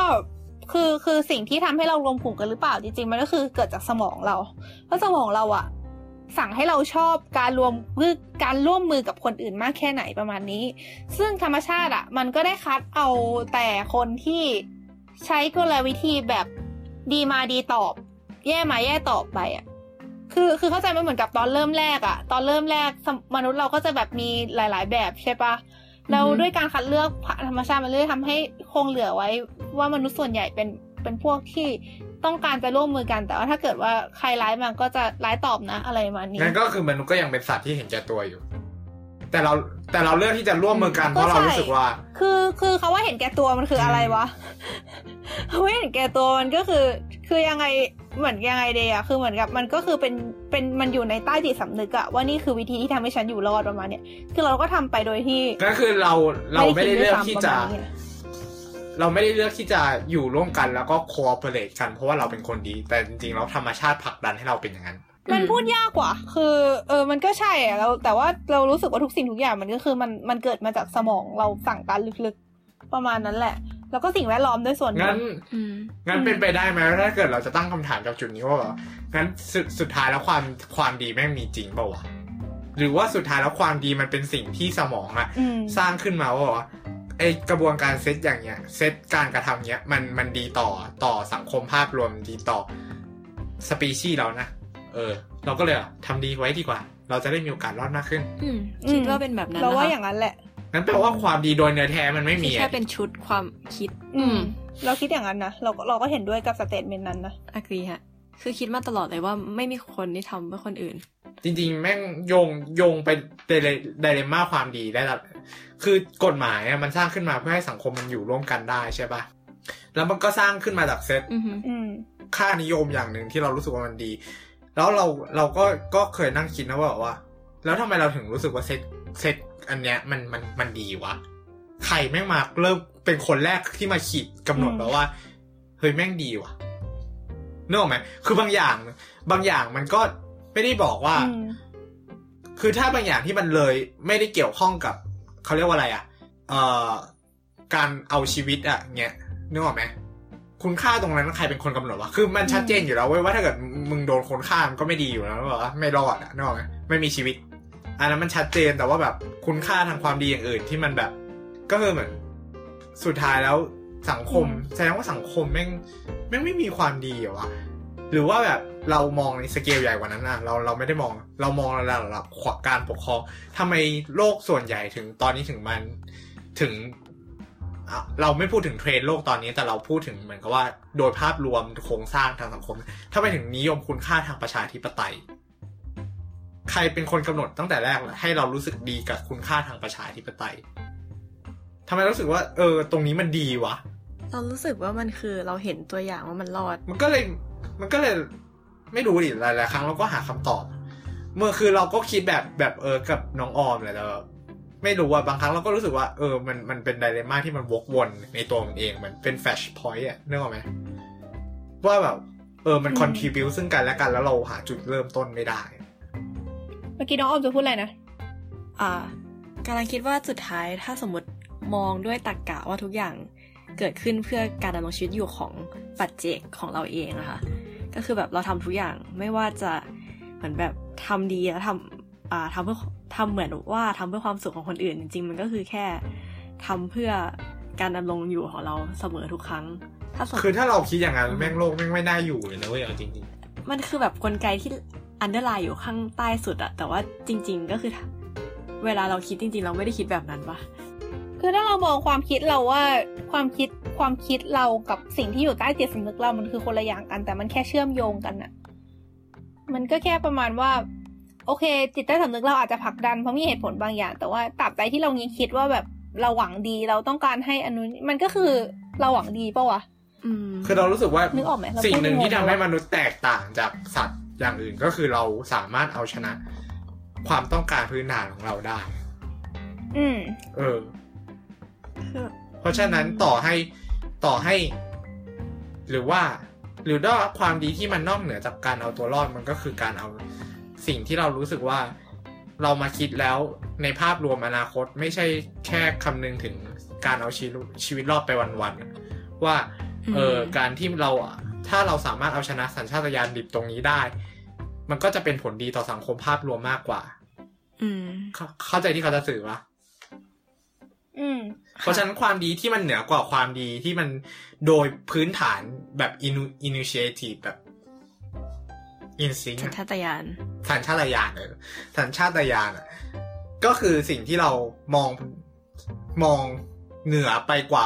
คือคือสิ่งที่ทำให้เรารวมกลุ่มกันหรือเปล่าจริงๆ มันก็คือเกิดจากสมองเรา เพราะสมองเราอะสั่งให้เราชอบการรวมคือการร่วมมือกับคนอื่นมากแค่ไหนประมาณนี้ ซึ่งธรรมชาติอะมันก็ได้คัดเอาแต่คนที่ใช้กลวิธีแบบดีมาดีตอบ แย่มาแย่ตอบไปอะคือคือเข้าใจมันเหมือนกับตอนเริ่มแรกอะตอนเริ่มแรกสมมนุษย์เราก็จะแบบมีหลาย ๆ แบบใช่ปะแล้วด้วยการคัดเลือกธรรมชาติมันเลยทำให้คงเหลือไว้ ว่ามนุษย์ส่วนใหญ่เป็นเป็นพวกที่ต้องการจะร่วมมือกันแต่ว่าถ้าเกิดว่าใครร้ายมันก็จะร้ายตอบนะอะไรประมาณนี้นั่นก็คือมนุษย์ก็ยังเป็นสัตว์ที่เห็นแก่ตัวอยู่ แต่เราแต่เราเลือกที่จะร่วมมือกันเพราะเรารู้สึกว่า คือคือเขาว่าเห็นแก่ตัวมันคืออะไรวะเขาว่าเห็นแก่ตัวมันก็คือ คือยังไง เหมือนยังไงเดียคือเหมือนกับมันก็คือเป็นเป็นมันอยู่ในใต้จิตสำนึกอะว่านี่คือวิธีที่ทำให้ฉันอยู่รอดประมาณเนี้ยคือเราก็ทำไปโดยที่ ก็คือเราเราไม่ได้เลือกที่จะไม่ได้คิดด้วยซ้ำประมาณนี้เราไม่ได้เลือกที่จะอยู่ร่วมกันแล้วก็คอ o เ p เ r a t e กันเพราะว่าเราเป็นคนดี แต่จริงๆแล้วธรรมชาติผลักดันให้เราเป็นอย่างนั้นมันพูดยากกว่า คือเออ มันก็ใช่อะเราแต่ว่าเรารู้สึกว่าทุกสิ่งทุกอย่างมันก็คือมันมันเกิดมาจากสมองเราสั่งการลึกๆ ประมาณนั้นแหละ แล้วก็สิ่งแวดล้อมด้วยส่วนหงั้นึ่นงอืมงั้นเป็นไปได้ไหมถ้าเกิดเราจะตั้งคำถามกับจุดนี้ว่าแบบงั้นสดสุดท้ายแล้วความความดีแม่งมีจริงเปล่าวะหรือว่าสุดท้ายแล้วความดีมันเป็นสิ่งที่สมองอะอืมสร้างขึ้นมาว่าแบบว่าไอกระบวนการเซตอย่างเงี้ยเซตการกระทำเนี้ยมันมันดีต่อต่อสังคมภาพรวมดีต่อสปีชีส์เรานะเออ เราก็เลยอะทำดีไว้ดีกว่า เราจะได้มีโอกาสรอดมากขึ้นอืมคิดว่าเป็นแบบนั้นเรานะว่าคะอย่างนั้นแหละ งั้นแปลว่าความดีโดยเนื้อแท้มันไม่คืมีออะแค่เป็นชุดความคิด อืม เราคิดอย่างนั้นนะเราก็เราก็เห็นด้วยกับ statement นั้นนะ agree ฮะ คือคิดมาตลอดเลยว่าไม่มีคนที่ทำเพื่อคนอื่น จริง ๆ แม่งโยงโยงไป di dilemma ความดีได้ละคือกฎหมายอะมันสร้างขึ้นมาเพื่อให้สังคมมันอยู่ร่วมกันได้ใช่ปะแล้วมันก็สร้างขึ้นมาจากเซตอือฮึอืมค่านิยมอย่างหนึ่งที่เรารู้สึกว่ามันดี แล้วเราเราก็ก็เคยนั่งคิดนะว่าว่า แล้วทำไมเราถึงรู้สึกว่าเซตเซต อันเนี้ยมันมันมันดีวะใครแม่งมาเริ่มเป็นคนแรกที่มาขีดกำหนดอืมแบบว่าเฮ้ยแม่งดีวะนึกออกไหมคือบางอย่าง บางอย่างมันก็ไม่ได้บอกว่าอืมคือถ้าบางอย่างที่มันเลย ไม่ได้เกี่ยวข้องกับเขาเรียกว่าอะไรอะ่ะ เอ่อ การเอาชีวิตอะเงี้ยนึกออกไหมคุณค่าตรงนั้นใครเป็นคนกำหนดวะ คือมันชัดเจนอยู่แล้วเว้ยว่าถ้าเกิดมึงโดนคนฆ่ามันก็ไม่ดีอยู่แล้วแบบว่าไม่รอดอะนึกออกไหมไม่มีชีวิต อันนั้นมันชัดเจนแต่ว่าแบบคุณค่าทางความดีอย่างอื่นที่มันแบบ ก็คือเหมือน สุดท้ายแล้วสังคมอืมแสดงว่าสังคมแม่งแม่งไม่มีความดีเหรอวะหรือว่าแบบเรามองในสเกลใหญ่กว่านั้นนะเราเราไม่ได้มองเรามองระดับระดับการปกครองทำไมโลกส่วนใหญ่ถึงตอนนี้ถึงมันถึงอะเราไม่พูดถึงเทรนด์โลกตอนนี้แต่เราพูดถึงเหมือนกับว่า โดยภาพรวมโครงสร้างทางสังคมทำไมถึงนิยมคุณค่าทางประชาธิปไตย ใครเป็นคนกำหนดตั้งแต่แรกล่ะให้เรารู้สึกดีกับคุณค่าทางประชาธิปไตยทำไมรู้สึกว่า เออ ตรงนี้มันดีวะ เรารู้สึกว่ามันคือเราเห็นตัวอย่างว่ามันรอด มันก็เลย มันก็เลย ไม่รู้ดิหลายๆครั้งเราก็หาคำตอบ เมื่อคือเราก็คิดแบบแบบเออกับน้องออมแหละแต่แบบไม่รู้ว่าบางครั้งเราก็รู้สึกว่า เออ มันมันเป็นไดเรม่าที่มันวกวนในตัวมันเอง มันเป็นแฟชพอยต์อะนึกออกไหมว่าแบบ เออ มันอืมคอนทริบิวซึ่งกันและกันแล้วเราหาจุดเริ่มต้นไม่ได้เมื่อกี้น้องออมจะพูดอะไรนะ อ่ากำลังคิดว่าสุดท้ายถ้าสมมติมองด้วยตรรกกะว่าทุกอย่างเกิดขึ้นเพื่อการดำรงชีวิตอยู่ของปัจเจกของเราเองนะคะ ก็คือแบบเราทำทุกอย่างไม่ว่าจะเหมือนแบบทำดีแล้วทำอ่าทำเพื่อทำเหมือนว่าทำเพื่อความสุขของคนอื่น จริงๆ มันก็คือแค่ทำเพื่อการดำรงอยู่ของเราเสมอทุกครั้ง ถ้าสมมคือติถ้าเราคิดอย่างนั้นแม่งโลกแม่งไม่น่าอยู่เลยนะเว้ยเอาจริงมันคือแบบกลไกที่ underline อยู่ข้างใต้สุดอะแต่ว่าจริง ๆ ก็คือ เวลาเราคิดจริง ๆ เราไม่ได้คิดแบบนั้นปะคือถ้าเรามองความคิดเราว่าความคิดความคิดเรากับสิ่งที่อยู่ใต้จิตสำนึกเรามันคือคนละอย่างกัน แต่มันแค่เชื่อมโยงกันอะมันก็แค่ประมาณว่า โอเค จิตใต้สำนึกเราอาจจะผลักดันเพราะมีเหตุผลบางอย่าง แต่ว่าตราบใดที่เรายังคิดว่าแบบเราหวังดีเราต้องการให้อนุมันก็คือเราหวังดีปะวะอืมๆคือเรารู้สึกว่านึกออกไหมเราสิ่งหนึ่งพูดที่งทำงให้ๆมนุษย์แตกต่างจากสัตว์ อย่างอื่นก็คือเราสามารถเอาชนะความต้องการพื้นฐานของเราได้ อืม เออคือเพราะฉะนั้นต่อให้ต่อให้ หรือว่า หรือว่าความดีที่มันนอกเหนือจากการเอาตัวรอดมันก็คือการเอาสิ่งที่เรารู้สึกว่าเรามาคิดแล้วในภาพรวมอนาคตไม่ใช่แค่คำนึงถึงการเอาชีวิตชีวิตรอดไปวันๆอะว่าเออการที่เราอะถ้าเราสามารถเอาชนะสัญชาตญาณดิบตรงนี้ได้ มันก็จะเป็นผลดีต่อสังคมภาพรวมมากกว่า อืมเข้าเข้าใจที่เขาจะสื่อปะอืม เพราะฉะนั้นความดีที่มันเหนือกว่าความดีที่มันโดยพื้นฐานแบบ inu- initiative แบบ instinct สัญอะชาตญาณสัญชาตญาณเออสัญชาตญาณอะ ก็คือสิ่งที่เรามองมองเหนือไปกว่า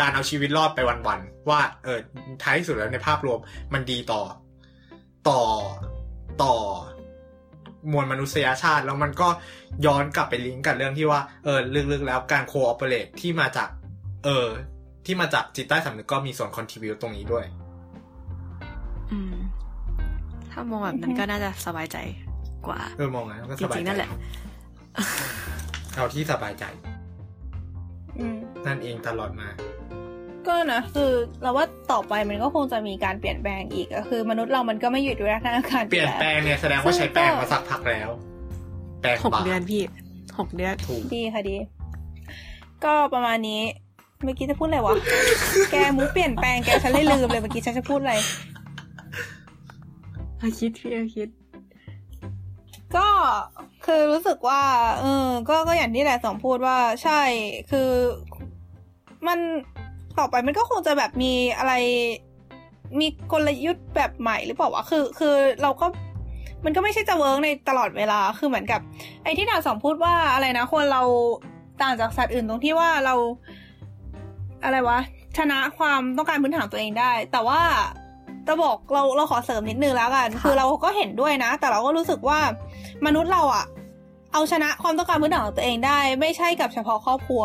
การเอาชีวิตรอดไปวันๆว่า เออท้ายที่สุดแล้วในภาพรวมมันดีต่อ ต่อ ต่อมวลมนุษยชาติ แล้วมันก็ย้อนกลับไปลิงก์กับเรื่องที่ว่าเออลึกๆแล้วการโคออเปเรตที่มาจาก เออ ที่มาจากจิตใต้สำนึกก็มีส่วนคอนทิบิวตรงนี้ด้วย อืม ถ้ามองแบบนั้นก็น่าจะสบายใจกว่าเออมองไงก็จสบายริงๆใจนั่นแหละเอาที่สบายใจอืมนั่นเองตลอดมา ก็นะคือเราว่าต่อไปมันก็คงจะมีการเปลี่ยนแปลงอีกก็คือ มนุษย์เรามันก็ไม่หยุดด้วยธนาคารเปลี่ยนแปลงเนี่ยแสดงว่าใช้แปลงมาสักพักแล้วแปลงหกปากเดือนพี่หกเดือนถูกดีค่ะดี ก็ประมาณนี้เมื่อกี้จะพูดอะไรวะ แกมุกเปลี่ยนแปลงแกฉันเลยลืมเลยเมื่อกี้ฉันจะพูดอะไรเอาคิดพี่เอาคิด ก็คือรู้สึกว่า เออ ก็ก็อย่างที่แหละสองพูดว่าใช่คือมัน ต่อไปมันก็คงจะแบบมีอะไร มีกลยุทธ์แบบใหม่หรือเปล่าวะคือ คือเราก็มันก็ไม่ใช่จะเวิร์กในตลอดเวลาคือเหมือนกับ ไอ้ที่ดาวสองพูดว่าอะไรนะคนเราต่างจากสัตว์อื่นตรงที่ว่าเรา อะไรวะ ชนะความต้องการพื้นฐานตัวเองได้ แต่ว่าจะบอกเราเราขอเสริมนิดนึงแล้วกันค่ะคือเราก็เห็นด้วยนะ แต่เราก็รู้สึกว่ามนุษย์เราอะเอาชนะความต้องการพื้นฐานของตัวเองได้ ไม่ใช่กับเฉพาะครอบครัว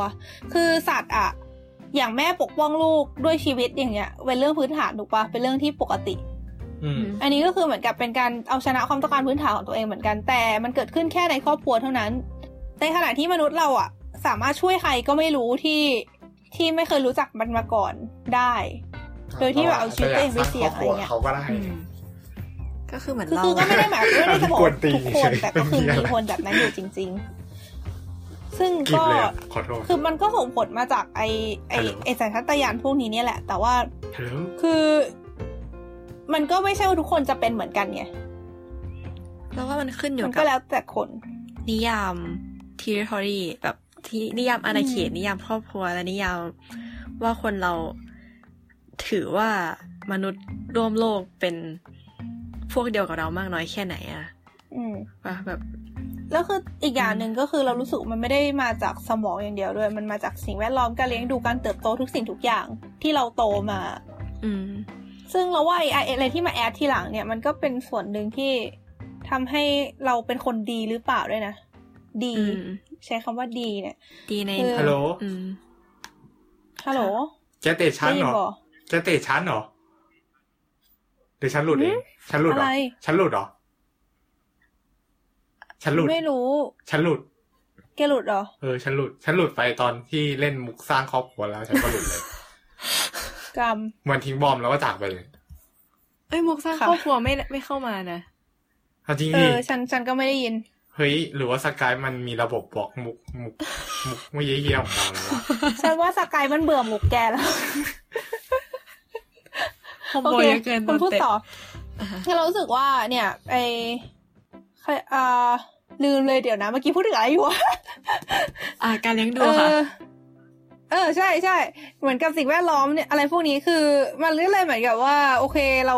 คือสัตว์อะ อย่างแม่ปกป้องลูกด้วยชีวิตอย่างเงี้ยเป็นเรื่องพื้นฐานถูกปะเป็นเรื่องที่ปกติอืมอันนี้ก็คือเหมือนกับเป็นการเอาชนะความต้องการพื้นฐานของตัวเองเหมือนกันแต่มันเกิดขึ้นแค่ในครอบครัวเท่านั้น ในขณะที่มนุษย์เราอะสามารถช่วยใครก็ไม่รู้ที่ที่ไม่เคยรู้จักมันมาก่อนได้ โดยที่แบบเอาชีวิตตัวเองไปเสี่ยงอะไรเงี้ยเขาก็ได้อืมก็คือเหมือนคือเราคือก็ไม่ได้หมายไม่ได้จะบอกกวว่านตีนทุกคนเฉยแต่ก็คือไม่มีอะไรมีคนแบบนั้นอยู่จริง ๆ ซึ่งกิบก็เลยอะขอโทษคือมันก็ส่งผลมาจากไอไอฮัลโหลไอสัญชาตญาณพวกนี้เนี่ยแหละ แต่ว่าฮัลโหลคือมันก็ไม่ใช่ว่าทุกคนจะเป็นเหมือนกันไงแล้วว่ามันขึ้นอยู่มันกัก็บแล้วแต่คน นิยาม territory แบบที่นิยามอาณาเขตอืมนิยามครอบครัวและนิยามว่าคนเราถือว่ามนุษย์ร่วมโลกเป็นพวกเดียวกับเรามากน้อยแค่ไหนอะ อืมว่าแบบ แล้วคืออีกอย่างหนึ่งก็คือเรารู้สึกมันไม่ได้มาจากสมองอย่างเดียวด้วย มันมาจากสิ่งแวดล้อมการเลี้ยงดูการเติบโตทุกสิ่งทุกอย่างที่เราโตมา อืม ซึ่งเราว่าไอ้ไอ้อะไรที่มาแอดทีหลังเนี่ยมันก็เป็นส่วนหนึ่งที่ทำให้เราเป็นคนดีหรือเปล่าด้วยนะ ดีอืมใช้คำว่าดีเนี่ย ดีในคือฮัลโหลอืมฮัลโหลแกเตะชั้นได้ยิเหรนอบ่แกเตะชั้นเหรอเดี๋ยวฉันหลุดเองฉันหลุดเหรอะอไรฉันหลุดเหรอ ฉันหลุดไม่รู้ ฉันหลุด แกหลุดเหรอ เออ ฉันหลุด ฉันหลุดไปตอนที่เล่นมุกสร้างครอบครัวแล้ว ฉันก็หลุดเลย กรรมมันทิ้งบอมแล้วก็จากไปเลย เอ้ยมุกสร้างค่ะครอบครัวไม่ไม่เข้ามานะเอาจริงเอดิอฉันฉันก็ไม่ได้ยิน เฮ้ย หรือว่าสกายมันมีระบบบล็อกมุกมุกมุกไม่เยี่ยๆของเราแล้ววะฉันว่าสกายมันเบื่อหมุกแกแล้วคอมโอโบเคเยอะเกินคุณพูดเตะต่ออ่าฮะคือเรารู้สึกว่าเนี่ยไอใครอ่า ลืมเลยเดี๋ยวนะ เมื่อกี้พูดถึงอะไรอยู่วะอ่าการเลี้ยงดูเอค่ะอเออใช่ใช่เหมือนกับสิ่งแวดล้อมเนี่ยอะไรพวกนี้คือ มันเรื่อยๆเหมือนกับว่า โอเคเรา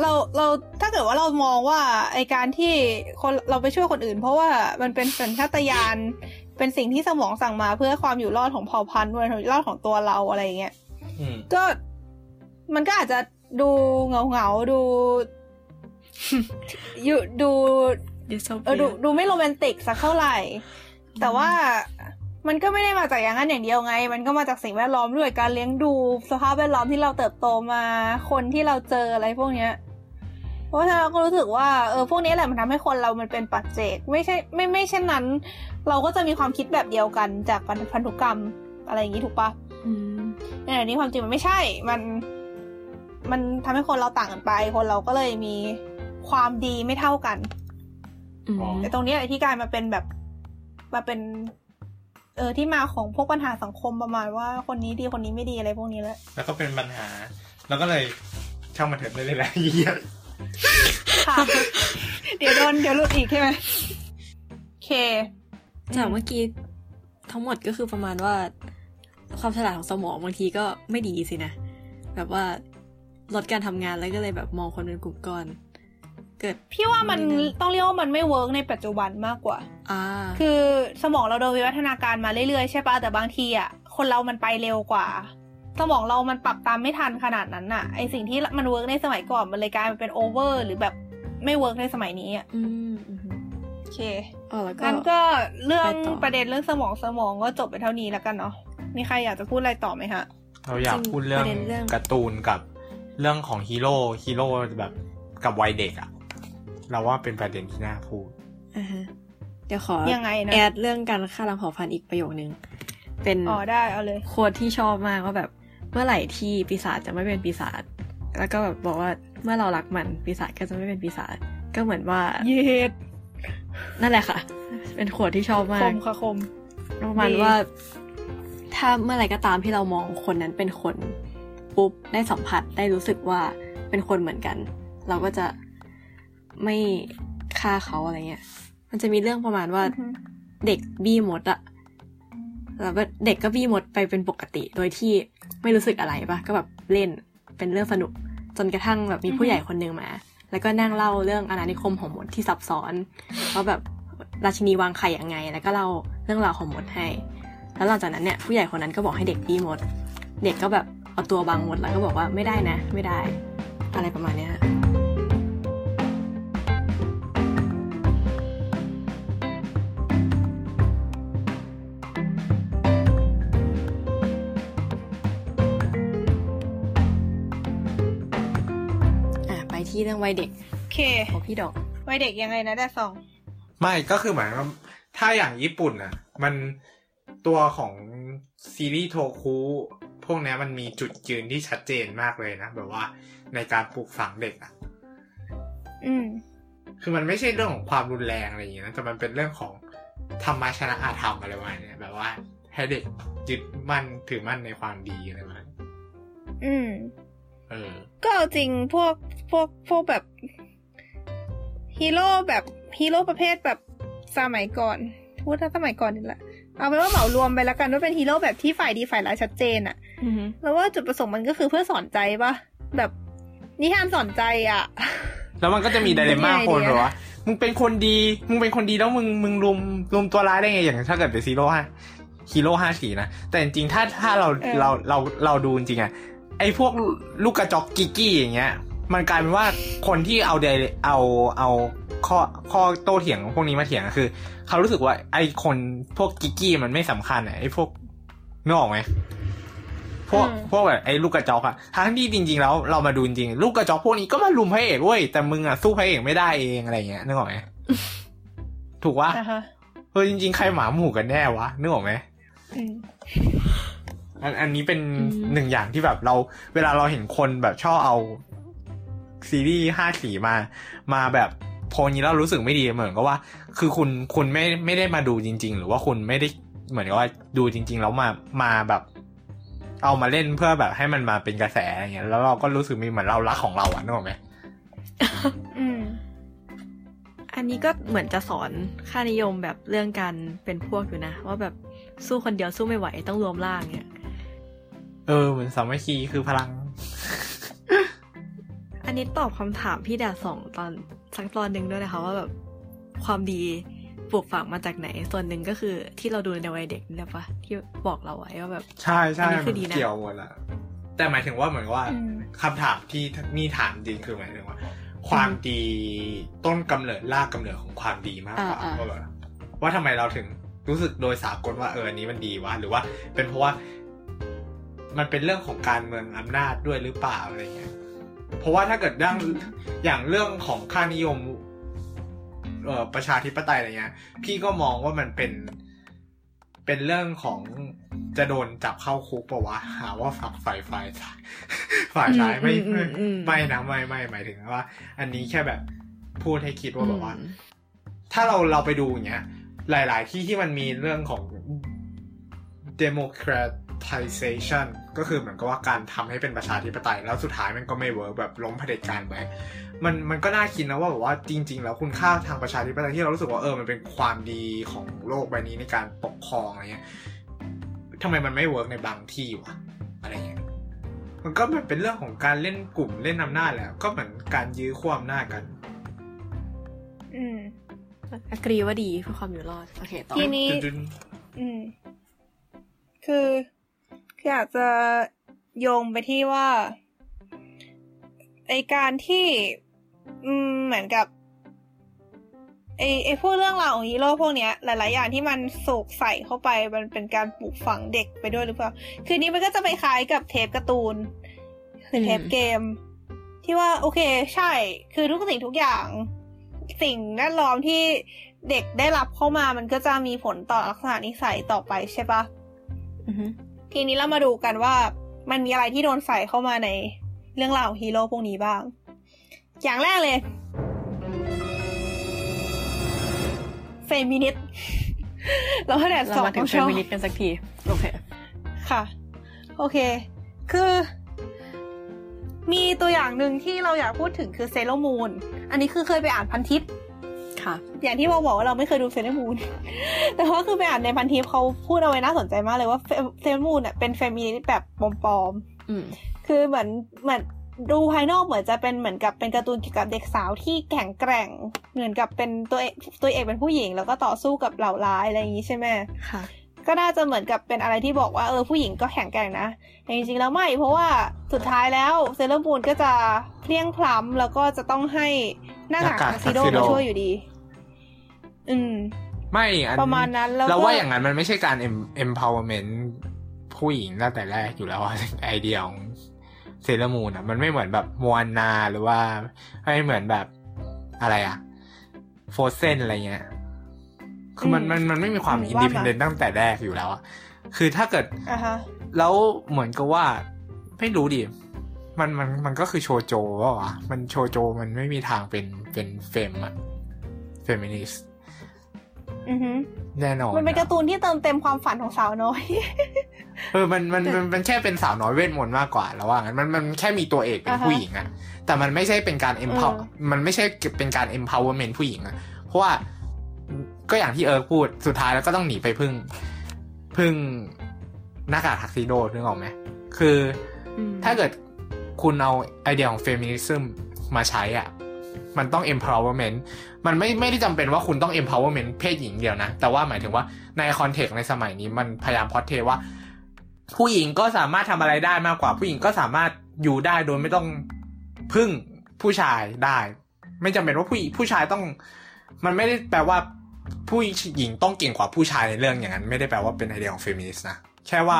เราเราถ้าเกิดว่าเรามองว่าไอการที่คนเราไปช่วยคนอื่น เพราะว่ามันเป็นสัญชาตญาณเป็นสิ่งที่สมองสั่งมาเพื่อความอยู่รอดของเผ่าพันธุ์ด้วยความอยู่รอดของตัวเราอะไรอย่างเงี้ยอืมก็มันก็อาจจะดูเหงาเหงาๆดูอยู่ดู ดิสโซเออดูดูไม่โรแมนติกสักเท่าไหร่ แต่ว่ามันก็ไม่ได้มาจากอย่างนั้นอย่างเดียวไง มันก็มาจากสิ่งแวดล้อมด้วยการเลี้ยงดูสภาพแวดล้อมที่เราเติบโตมาคนที่เราเจออะไรพวกเนี้ย เพราะฉะนั้นเราก็รู้สึกว่าเออพวกนี้แหละมันทำให้คนเรามันเป็นปัจเจก ไม่ใช่ไม่ไม่เช่นนั้น เราก็จะมีความคิดแบบเดียวกันจากพันพันธุกรรมอะไรอย่างนี้ถูกปะอืมในขณะนี้ความจริงมันไม่ใช่ มัน มันทำให้คนเราต่างกันไป คนเราก็เลยมีความดีไม่เท่ากันอืม แต่ตรงนี้แหละที่กลายมาเป็นแบบมาเป็น เออที่มาของพวกปัญหาสังคมประมาณว่าคนนี้ดีคนนี้ไม่ดีอะไรพวกนี้แหละแล้วก็เป็นปัญหา แล้วก็เลยช่างมันเถิดไม่เลยแหละเยี่ยค่ะเดี๋ยวโดนเดี๋ยวหลุดอีกใช่ไหมโอเคจากเมื่อกี้ทั้งหมดก็คือประมาณว่า ความฉลาดของสมองบางทีก็ไม่ดีสินะ แบบว่าลดการทำงานแล้วก็เลยแบบมองคนเป็นกลุ่มก้อน เกิดพี่ว่ามันต้องเรียกว่ามันไม่ work ในปัจจุบันมากกว่าอ่าคือสมองเราโดนวิวัฒนาการมาเรื่อยๆใช่ปะแต่บางทีอะคนเรามันไปเร็วกว่า สมองเรามันปรับตามไม่ทันขนาดนั้นน่ะไอสิ่งที่มัน work ในสมัยก่อนมันเลยกลายมาเป็น over หรือแบบไม่ work ในสมัยนี้อะอืมอืมโอเคอ๋อแล้วก็งั้นก็เรื่องไปต่อประเด็นเรื่องสมองสมองก็จบไปเท่านี้แล้วกันเนาะมีใครอยากจะพูดอะไรต่อไหมฮะเราอยากพูดเรื่องประเด็นเรื่องการ์ตูนกับเรื่องของฮีโร่ฮีโร่แบบกับวัยเด็กอะ เราว่าเป็นประเด็นที่น่าพูดอ่าฮะเดี๋ยวขอยังไงนะ add เรื่องการฆ่าล้างเผ่าพันธุ์อีกประโยคนึง เป็นอ๋อได้เอาเลย quote ที่ชอบมากว่าแบบเมื่อไหร่ที่ปีศาจจะไม่เป็นปีศาจแล้วก็แบบบอกว่าเมื่อเรารักมันปีศาจก็จะไม่เป็นปีศาจก็เหมือนว่าเย็ดนั่นแหละค่ะ เป็นโค้ดที่ชอบมาคกมค่ะคมประมาณดีว่า ถ้าเมื่อไหร่ก็ตามที่เรามองคนนั้นเป็นคน ปุ๊บได้สัมผัสได้รู้สึกว่าเป็นคนเหมือนกัน เราก็จะ ไม่ฆ่าเขาอะไรเงี้ย มันจะมีเรื่องประมาณว่าอือฮึเด็กบี้มดอะแล้วก็เด็กก็บี้มดไปเป็นปกติ โดยที่ไม่รู้สึกอะไรปะก็แบบเล่นเป็นเรื่องสนุก จนกระทั่งแบบมีผู้ใหญ่คนหนึ่งมา แล้วก็นั่งเล่าเรื่องอาณานิคมของมดที่ซับซ้อนว่าแบบราชินีวางไข่ยังไง แล้วก็เล่าเรื่องราวของมดให้ แล้วหลังจากนั้นเนี่ยผู้ใหญ่คนนั้นก็บอกให้เด็กบี้มด เด็กก็แบบเอาตัวบังมดแล้วก็บอกว่าไม่ได้นะ ไม่ได้ อะไรประมาณเนี้ย ที่เรื่องวัยเด็กโอเคของพี่ดอกวัยเด็กยังไงนะแดซอง ไม่ก็คือหมายว่าถ้าอย่างญี่ปุ่นอะ มันตัวของซีรีส์โทคุพวกเนี้ยมันมีจุดยืนที่ชัดเจนมากเลยนะ แบบว่าในการปลูกฝังเด็กอะ อืม คือมันไม่ใช่เรื่องของความรุนแรงอะไรอย่างเงี้ยนะแต่มันเป็นเรื่องของธรรมะชนะอาธรรมอะไรประมาณเนี้ยแบบว่าให้เด็กยึดมั่นถือมั่นในความดีอะไรประมาณนี้อืมเออ ก็เอาจริงพวกพวกพวกแบบฮีโร่แบบฮีโร่ประเภทแบบสมัยก่อนพูดถ้าสมัยก่อนนี่แหละเอาเป็นว่าเหมารวมไปแล้วกันว่าเป็นฮีโร่แบบที่ฝ่ายดีฝ่ายร้ายชัดเจนอะแล้วว่าจุดประสงค์มันก็คือเพื่อสอนใจปะแบบนิทานสอนใจอะแล้วมันก็จะมี dilemma เป็นไงคนดีอะแบบว่ามึงเป็นคนดี มึงเป็นคนดีแล้วมึงมึงรุมรุมตัวร้ายได้ไงอย่างถ้าเกิดเป็นฮีโร่ห้าฮีโร่ห้าสีนะแต่จริงๆถ้าถ้าเราเราเราเราดูจริงๆอะ ไอ้พวกลูกกระจอกกิกกี้อย่างเงี้ย มันกลายเป็นว่าคนที่เอาเดเอาเอาข้อข้อโต้เถียงพวกนี้มาเถียงอะคือ เขารู้สึกว่า ไอ้คนพวกกิกกี้มันไม่สำคัญอะไอ้พวกนึกออกไหมพวกอืมพวกแบบไอ้ลูกกระจอกอะทั้งที่จริงๆแล้วเรามาดูจริงๆลูกกระจอกพวกนี้ก็มาลุมพระเอกเว้ยแต่มึงอะสู้พระเอกไม่ได้เองอะไรเงี้ยนึกออกไหมถูกว่าอะฮะเออจริง ๆ ใครหมาหมู่กันแน่วะนึกออกไหม อืมอันอันนี้เป็นอืมหนึ่งอย่างที่แบบเรา เวลาเราเห็นคนแบบชอบเอาซีรีส์ห้าสีมา มาแบบโพลนี้เรารู้สึกไม่ดีเหมือนกับว่า คือคุณคุณไม่ไม่ได้มาดูจริง ๆ หรือว่าคุณไม่ได้เหมือนกับว่าดูจริง ๆ แล้วมามาแบบ เอามาเล่นเพื่อแบบให้มันมาเป็นกระแสอย่างเงี้ยแล้วเราก็รู้สึกมีเหมือนเรารักของเราอะนึกออกไหมอืมอันนี้ก็เหมือนจะสอนค่านิยมแบบเรื่องการเป็นพวกอยู่นะ ว่าแบบสู้คนเดียวสู้ไม่ไหวต้องรวมร่างเนี่ย เออเหมือนสามัคคีคือพลัง อันนี้ตอบคำถามพี่ดาสองตอนสักตอนหนึ่งด้วยนะคะว่าแบบความดีปลูกฝังมาจากไหน ส่วนหนึ่งก็คือที่เราดูในวัยเด็กนี่แหละปะที่บอกเราไว้ว่าแบบ ใช่ใช่อันนี้คืมัอนดีนะเกี่ยวหมดละแต่หมายถึงว่าเหมือนว่าอืมคำถามที่นี่ถามจริงคือหมายถึงว่า ความดีต้นกำเนิดรากกำเนิดของความดีมากกว่าอ่าๆว่าแบบว่าทำไมเราถึงรู้สึกโดยสากลว่าเอออันนี้มันดีวะหรือว่าเป็นเพราะว่า มันเป็นเรื่องของการเมืองอำนาจด้วยหรือเปล่าอะไรเงี้ย เพราะว่าถ้าเกิดเรื่องอย่างเรื่องของค่านิยมเอ่อประชาธิปไตยอะไรเงี้ย พี่ก็มองว่ามันเป็นเป็นเรื่องของจะโดนจับเข้าคุกปะวะหาว่าฝักฝ่ายฝ่ายซ้ายฝ่ายซ้ายไม่อืไม่มอืมอืมไม่นะไม่ไม่หมายถึงว่า อันนี้แค่แบบพูดให้คิดว่าแบบว่าอืมถ้าเราเราไปดูอย่างเงี้ย หลาย ๆ ที่ที่มันมีเรื่องของ Democrat democratization ก็คือเหมือนกับว่าการทำให้เป็นประชาธิปไตยแล้วสุดท้ายมันก็ไม่เวิร์กแบบล้มเผด็จการไปมันมันก็น่าคิดนะว่าแบบว่าจริง ๆ แล้วคุณค่าทางประชาธิปไตยที่เรารู้สึกว่าเออมันเป็นความดีของโลกใบนี้ในการปกครองอะไรเงี้ยทำไมมันไม่ work ในบางที่วะอะไรเงี้ยมันก็มันเป็นเรื่องของการเล่นกลุ่มเล่นอำนาจแหละก็เหมือนการยื้อขั้วอำนาจกัน อืม agree ว่าดีเพื่อความอยู่รอดโอเคต่อทีนี้ดึงอืม คือคื อยากจะโยงไปที่ว่าไอการที่อืมเหมือนกับไอไอพวกเรื่องราวของฮีโร่พวกเนี้ย หลาย ๆ อย่างที่มันสูกใส่เข้าไปมันเป็นการปลูกฝังเด็กไปด้วยหรือเปล่า คือนี้มันก็จะไปคล้ายกับเทปการ์ตูนหรือเทปเกม ที่ว่าโอเคใช่ คือทุกสิ่งทุกอย่าง สิ่งแวดล้อมที่เด็กได้รับเข้ามามันก็จะมีผลต่อลักษณะนิสัยต่อไปใช่ปะ ทีนี้เรามาดูกันว่ามันมีอะไรที่โดนใส่เข้ามาในเรื่องราวของฮีโร่พวกนี้บ้าง อย่างแรกเลยเฟมินิสต์เราให้แดดเราสองมาถึงเฟชอบมินิสต์กันสักที โอเค ค่ะ โอเค คือ มีตัวอย่างหนึ่งที่เราอยากพูดถึงคือเซเลมูน อันนี้คือเคยไปอ่านพันทิป ค่ะ อย่างที่เราบอกว่าเราไม่เคยดูเซเลมูน แต่ว่าคือไปอ่านในพันทิปเขาพูดเอาไว้น่าสนใจมากเลยว่าเซเลอร์มูนเนี่ยเป็นเฟมินิสต์แบบปลอมอืมๆคือเหมือนเหมือนดูภายนอกเหมือนจะเป็นเหมือนกับเป็นการ์ตูนเกี่ยวกับเด็กสาวที่แข็งแกร่ง เหมือนกับเป็นตัวเอกตัวเอกเป็นผู้หญิง แล้วก็ต่อสู้กับเหล่าร้ายอะไรอย่างนี้ใช่ไหมค่ะ ก็น่าจะเหมือนกับเป็นอะไรที่บอกว่าเออผู้หญิงก็แข็งแกร่งนะแต่จริงๆแล้วไม่ เพราะว่าสุดท้ายแล้วเซเลอร์มูนก็จะเพลี่ยงพล้ำแล้วก็จะต้องให้หน้ากากหน้ากากทักซิโด tuxedo มาช่วยอยู่ดี อืม ไม่อันประมาณนั้นแล้วก็เราว่าอย่างนั้นมันไม่ใช่การ em- empowerment ผู้หญิงตั้งแต่แรกอยู่แล้วอะไอเดียของเซเลมูนอะ มันไม่เหมือนแบบมวนาหรือว่าไม่เหมือนแบบอะไรอะโฟเซนอะไรเงี้ยคือมันอืมมันมันไม่มีความอืมอินว่าดิมาพ n เดนต์ตั้งแต่แรกอยู่แล้วอะคือถ้าเกิดอะฮะแล้วเหมือนกับว่า ไม่รู้ดิ มันมันมันก็คือโชโจว่าวะมันโชโจมันไม่มีทางเป็นเป็นเฟมอะเฟมินิสต์อือฮึ แน่นอนมันเป็นอะการ์ตูนที่เติมเต็มความฝันของสาวน้อย เออมันมันมันมันแค่เป็นสาวน้อยเวทมนต์มากกว่าแล้วว่างั้นมันมันแค่มีตัวเอกเป็นอ่าฮะผู้หญิงอะแต่มันไม่ใช่เป็นการ empower เออมันไม่ใช่เป็นการ empowerment ผู้หญิงอะเพราะว่าก็อย่างที่เอิร์กพูดสุดท้ายแล้วก็ต้องหนีไปพึ่ง พึ่งหน้ากากทักซิโดนึกออกไหมคืออืมถ้าเกิดคุณเอาไอเดียของ feminism มาใช้อะ มันต้อง empowerment มันไม่ไม่ได้จำเป็นว่าคุณต้อง empowerment เพศหญิงเดียวนะ แต่ว่าหมายถึงว่าใน context ในสมัยนี้มันพยายาม portray ว่า ผู้หญิงก็สามารถทำอะไรได้มากกว่า ผู้หญิงก็สามารถอยู่ได้โดยไม่ต้องพึ่งผู้ชายได้ ไม่จำเป็นว่าผู้ผู้ชายต้อง มันไม่ได้แปลว่าผู้หญิงต้องเก่งกว่าผู้ชายในเรื่องอย่างนั้น ไม่ได้แปลว่าเป็นไอเดียของเฟมินิสต์นะแค่ว่า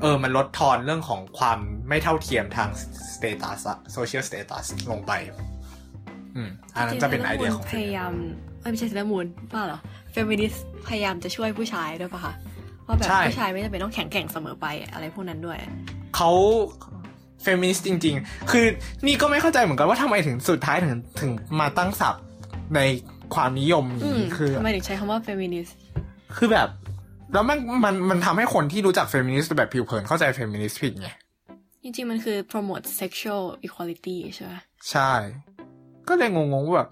เออ มันลดทอนเรื่องของความไม่เท่าเทียมทาง status social status ลงไป อืมอันนั้นจะเป็นไอเดียของพยายามเอ้ยไม่ใช่เซเลอร์มูนว่าเหรอเฟมินิสต์พยายามจะช่วยผู้ชายด้วยปะคะว่าแบบใช่ผู้ชายไม่จำเป็นต้องแข็งแกร่งเสมอไปอะไรพวกนั้นด้วยเขาเฟมินิสต์จริง ๆ คือนี่ก็ไม่เข้าใจเหมือนกันว่าทำไมถึงสุดท้ายถึงถึงมาตั้งศัพท์ในความนิยมอืมนี้คือทำไมถึงใช้คำว่าเฟมินิสต์คือแบบ แล้วมันมันมันทำให้คนที่รู้จักเฟมินิสต์แบบผิวเผินเข้าใจเฟมินิสต์ผิดไงจริงๆ มันคือ promote sexual equality ใช่ไหมใช่ ก็เลยงงๆว่าแบบ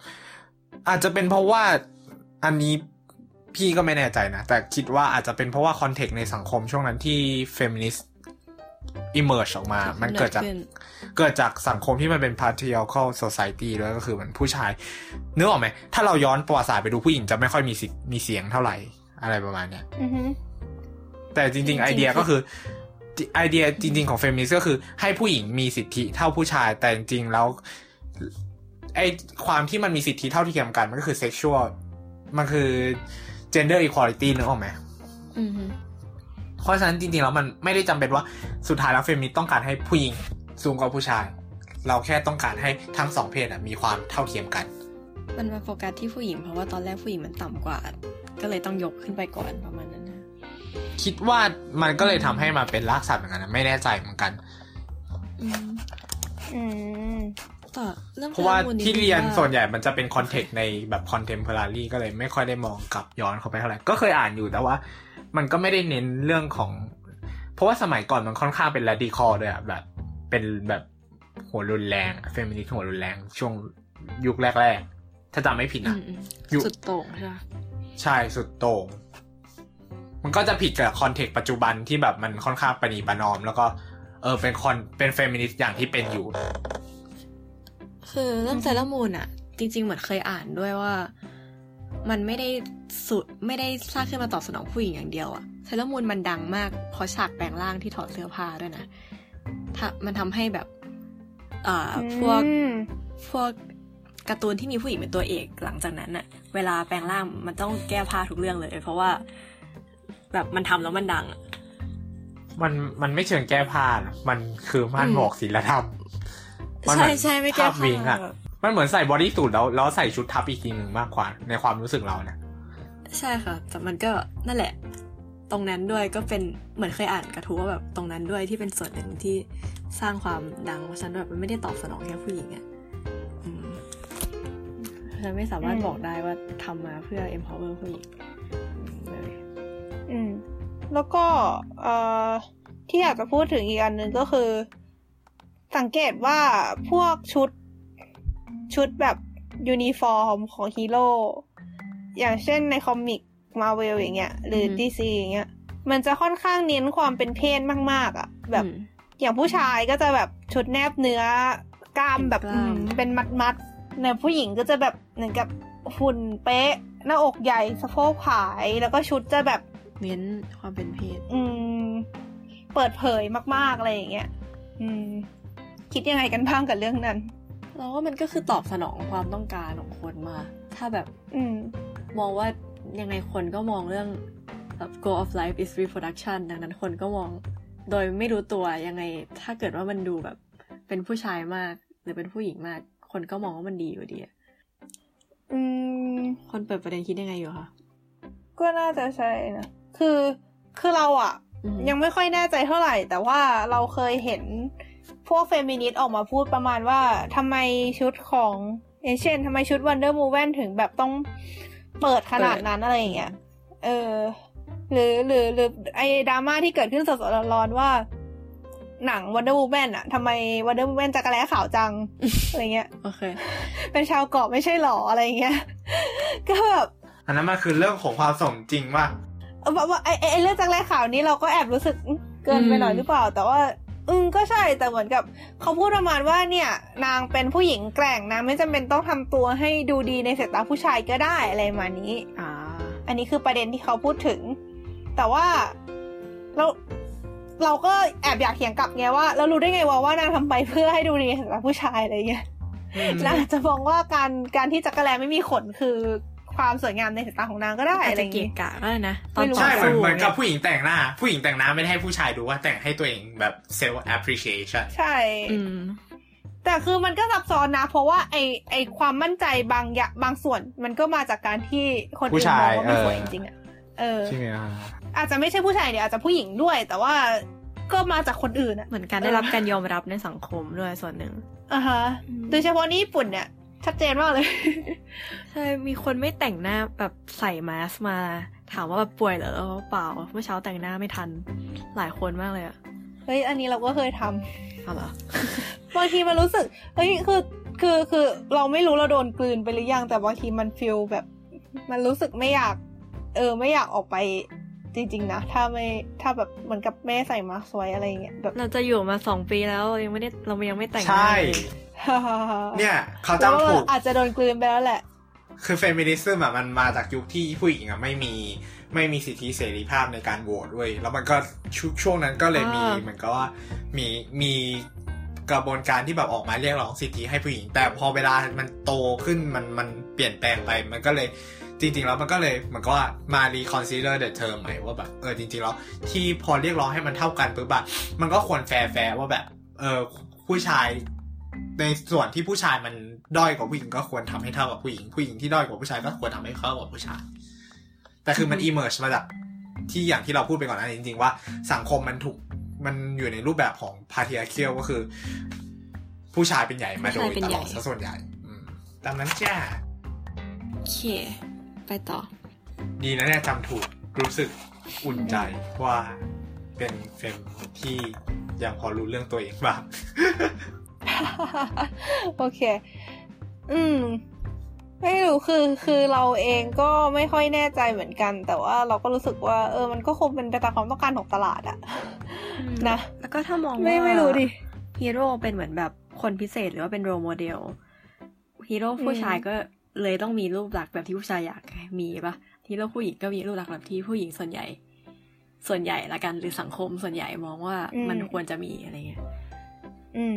อาจจะเป็นเพราะว่าอันนี้พี่ก็ไม่แน่ใจนะ แต่คิดว่าอาจจะเป็นเพราะว่า context ในสังคมช่วงนั้นที่เฟมินิสต์ emerge ออกมา มันเกิดจากขึ้นเกิดจากสังคมที่มันเป็น patriarchal society ด้วยก็คือเหมือนผู้ชายนึกออกไหม ถ้าเราย้อนประวัติศาสตร์ไปดูผู้หญิงจะไม่ค่อยมีสิทธิ์มีเสียงเท่าไหร่อะไรประมาณเนี้ยอือฮึแต่จริง ๆ ไอเดียก็คือไอเดียจริง ๆ ของเฟมินิสต์ก็คือให้ผู้หญิงมีสิทธิเท่าผู้ชายแต่จริงๆแล้ว ไอความที่มันมีสิทธิเท่าที่เทียมกัน มันก็คือ sexual มันคือ gender equality นึกออกไหมอือฮึเพราะฉะนั้นจริงๆแล้วมันไม่ได้จำเป็นว่าสุดท้ายแล้วเฟมินิสต์ต้องการให้ผู้หญิงสูงกว่าผู้ชาย เราแค่ต้องการให้ทั้งสองเพศอะมีความเท่าเทียมกัน มันมาโฟกัสที่ผู้หญิงเพราะว่าตอนแรกผู้หญิงมันต่ำกว่า ก็เลยต้องยกขึ้นไปก่อนประมาณนั้นนะคิดว่ามันก็เลยทำให้มาเป็นรากศัพท์เหมือนกันนะไม่แน่ใจเหมือนกัน อืมอืม ต่อเริ่มเพราะว่าข้อมูลดที่งเรียนว่าส่วนใหญ่มันจะเป็นคอนเทกต์ในแบบคอนเทม p o r a r y ก็เลยไม่ค่อยได้มองกลับย้อนเข้าไปเท่าไหร่ก็เคยอ่านอยู่แต่ว่า มันก็ไม่ได้เน้นเรื่องของราะว่าสมัยก่อนมันค่อนข้างเป็น r a ดิคอลด้วยอะแบบ เป็นแบบหัวรุนแรงเฟมินิสต์หัวรุนแรง ช่วงยุคแรกๆถ้าจำไม่ผิดนะอืมอืมอยู่สุดโต่งใช่ไหมใช่สุดโต่งมันก็จะผิดกับ context ปัจจุบันที่แบบมันค่อนข้างประนีประนอม แล้วก็เออเป็นคอนเป็นเฟมินิสต์อย่างที่เป็นอยู่ คือเรื่องเซเลอร์มูนอะจริง ๆ เหมือนเคยอ่านด้วยว่า มันไม่ได้สุดไม่ได้สร้างขึ้นมาตอบสนองผู้หญิงอย่างเดียวอะเซเลอร์มูนมันดังมากเพราะฉากแปลงร่างที่ถอดเสื้อผ้าด้วยนะถ้ามันทำให้แบบอ่าพวกอืมพวกการ์ตูนที่มีผู้หญิงเป็นตัวเอกหลังจากนั้นน่ะเวลาแปลงร่างมันต้องแก้ผ้าทุกเรื่องเลย เพราะว่า แบบมันทำแล้วมันดังอะมันมันไม่เชิงแก้ผ้านะมันคือม่านอืมบอกศีลธรรม มันเหใช่มือนใช่ไม่แก้ภาพวิผ้างอะแบบมันเหมือนใส่บอดี้สูทแล้วแล้วใส่ชุดทับอีกทีหนึ่งมากกว่าในความรู้สึกเรานะใช่ค่ะ แต่มันก็นั่นแหละ ตรงนั้นด้วยก็เป็นเหมือนเคยอ่านกระทู้ว่าแบบตรงนั้นด้วยที่เป็นส่วนหนึ่งที่สร้างความดังเพราะฉะนันแบบมันไม่ได้ตอบสนองแค่ผู้หญิงอะอืมฉันไม่สามารถอืมบอกได้ว่าทำมาเพื่อ empower ผู้หญิงอืมเลย อืม แล้วก็เอ่อที่อยากจะพูดถึงอีกอันหนึ่งก็คือ สังเกตว่าพวกชุดชุดแบบยูนิฟอร์มของฮีโร่อย่างเช่นใน comic Marvel อย่างเงี้ย หรือ DC อย่างเงี้ย มันจะค่อนข้างเน้นความเป็นเพศมาก ๆอะ แบบอืมอย่างผู้ชายก็จะแบบชุดแนบเนื้อกล้ามแบบเป็นกล้ามอืมเป็นมัดมัดๆในผู้หญิงก็จะแบบเหมือนกับหุ่นเป๊ะ หน้าอกใหญ่สะโพกผายแล้วก็ชุดจะแบบเน้นความเป็นเพศ อืม เปิดเผยมากๆอะไรอย่างเงี้ย อืม คิดยังไงกันบ้างกับเรื่องนั้น เราว่ามันก็คือตอบสนองความต้องการของคนมา ถ้าแบบ อืม มองว่ายังไงคนก็มองเรื่องแบบ goal of life is reproduction ดังนั้นคนก็มองโดยไม่รู้ตัวยังไง ถ้าเกิดว่ามันดูแบบเป็นผู้ชายมาก หรือเป็นผู้หญิงมาก คนก็มองว่ามันดีอยู่ดีอะอืม คนเปิดประเด็นคิดยังไงอยู่คะ ก็น่าจะใช่นะ คือ คือเราอะอืมยังไม่ค่อยแน่ใจเท่าไหร่ แต่ว่าเราเคยเห็น พวกเฟมินิสต์ออกมาพูดประมาณว่าทำไมชุดของอย่างเช่นทำไมชุด Wonder Woman ถึงแบบต้องเปิดขนาดนั้นอะไรอย่างเงี้ย เออ หรือหรือหรือไอ้ดราม่าที่เกิดขึ้นสดๆร้อนๆว่า หนัง Wonder Woman อะทำไม Wonder Woman จักรแล้ขาวจัง อะไรเงี้ยโอเค เป็นชาวเกาะไม่ใช่หรออะไรเงี้ย ก็แบบอันนั้นมันคือเรื่องของความสมจริงว่าเออแบบว่าไอ้ไอ้ไอ้เรื่องจักรแล้ขาวนี้เราก็แอบรู้สึกอื้อเกินไปหน่อยอืมหรือเปล่า แต่ว่า อืมก็ใช่แต่เหมือนกับเขาพูดประมาณว่าเนี่ย นางเป็นผู้หญิงแกร่งนางไม่จำเป็นต้องทำตัวให้ดูดีในสายตาผู้ชายก็ได้อะไรประมาณนี้อ่าอันนี้คือประเด็นที่เขาพูดถึง แต่ว่าเราเราก็แอบอยากเถียงกลับไงว่าเรารู้ได้ไงว่าว่านางทำไปเพื่อให้ดูดีในสายตาผู้ชายอะไรเงี้ยอืมนางอาจจะมองว่าการการที่จักรแลไม่มีขนคือ ความสวยงามในสายตาของนางก็ได้อาจอะไรจะอย่างเกะงี้กะก็ได้นะตอไม่นรู้ต่อใช่เหมือนสู้เหมือนกับยผู้หญิงแต่งหน้า ผู้หญิงแต่งหน้าไม่ได้ให้ผู้ชายดูว่าแต่งให้ตัวเองแบบ self appreciation ใช่อืมแต่คือมันก็ซับซ้อนนะ เพราะว่าไอไอความมั่นใจบางอย่างบางส่วนมันก็มาจากการที่คนผู้อื่นชามอยงว่าไม่เออสวยจริงๆอะเออใช่ไหมอะอาจจะไม่ใช่ผู้ชายเดี๋ยวอาจจะผู้หญิงด้วย แต่ว่าก็มาจากคนอื่นอะเหมือนการได้รับการยอมรับในสังคมด้วยส่วนหนึ่งอ่าฮะอืมโดยเฉพาะนี่ญี่ปุ่นเนี่ย ชัดเจนมากเลย ใช่ มีคนไม่แต่งหน้าแบบใส่มาสก์มา ถามว่าแบบป่วยเหรอเปล่า เมื่อเช้าแต่งหน้าไม่ทัน หลายคนมากเลยอะเฮ้ย อันนี้เราก็เคยทำเอาเหรอบางทีมันรู้สึก เฮ้ย คือ คือ คือ เราไม่รู้เราโดนกลืนไปหรือยัง แต่บางทีมันฟีลแบบ มันรู้สึกไม่อยาก เออ ไม่อยากออกไปจริงๆนะ ถ้าไม่ถ้าแบบเหมือนกับแม่ใส่มาสก์ไว้อะไรอย่างเงี้ยแบบเราจะอยู่มาสองปีแล้วยังไม่ได้เรายังไม่แต่งหน้าใช่ เลยเนี่ย เขาแล้วจำถูกอาจจะโดนกลืนไปแล้วแหละ คือเฟมินิซึมอะมันมาจากยุคที่ผู้หญิงอะไม่มีไม่มีสิทธิเสรีภาพในการโหวตเว้ยแล้วมันก็ช่วงช่วงนั้นก็เลยมีอ่าเหมือนกับว่ามีมีกระบวนการที่แบบออกมาเรียกร้องสิทธิให้ผู้หญิง แต่พอเวลามันโตขึ้นมันมันเปลี่ยนแปลงไปมันก็เลยจริงๆแล้วมันก็เลยเหมือนกับว่ามา reconsider the term ใหม่ว่าแบบเออจริงๆแล้วที่พอเรียกร้องให้มันเท่ากันปุ๊บอะมันก็ควร fair fair ว่าแบบเออผู้ชาย ในส่วนที่ผู้ชายมันด้อยกว่าผู้หญิงก็ควรทำให้เท่ากับผู้หญิง ผู้หญิงที่ด้อยกว่าผู้ชายก็ควรทำให้เท่ากับผู้ชาย แต่คือมันอือฮึ emerge มาจากที่อย่างที่เราพูดไปก่อนหน้านี้จริง ๆ ว่าสังคมมันถูกมันอยู่ในรูปแบบของ patriarchal ก็คือ ผู้ชายเป็นใหญ่มาโดยตลอดซะส่วนใหญ่อืมตามนั้นจ้าโอเค ไปต่อ ดีนะเนี่ยจำถูกรู้สึกอุ่นใจว่าเป็นเฟมที่ยังพอรู้เรื่องตัวเองบ้าง โอเค อืม ไม่รู้คือ คือเราเองก็ไม่ค่อยแน่ใจเหมือนกัน แต่ว่าเราก็รู้สึกว่า เออ มันก็คงเป็นไปตามความต้องการของตลาดอะนะ แล้วก็ถ้ามองไม่ว่าไม่รู้ดิฮีโร่เป็นเหมือนแบบคนพิเศษหรือว่าเป็น role model ฮีโร่ผู้ชายก็เลยต้องมีรูปลักษณ์แบบที่ผู้ชายอยากมีปะฮีโร่ผู้หญิงก็มีรูปลักษณ์แบบที่ผู้หญิงส่วนใหญ่ ส่วนใหญ่ละกันหรือสังคมส่วนใหญ่มองว่าอืมมันควรจะมีอะไรเงี้ยอืม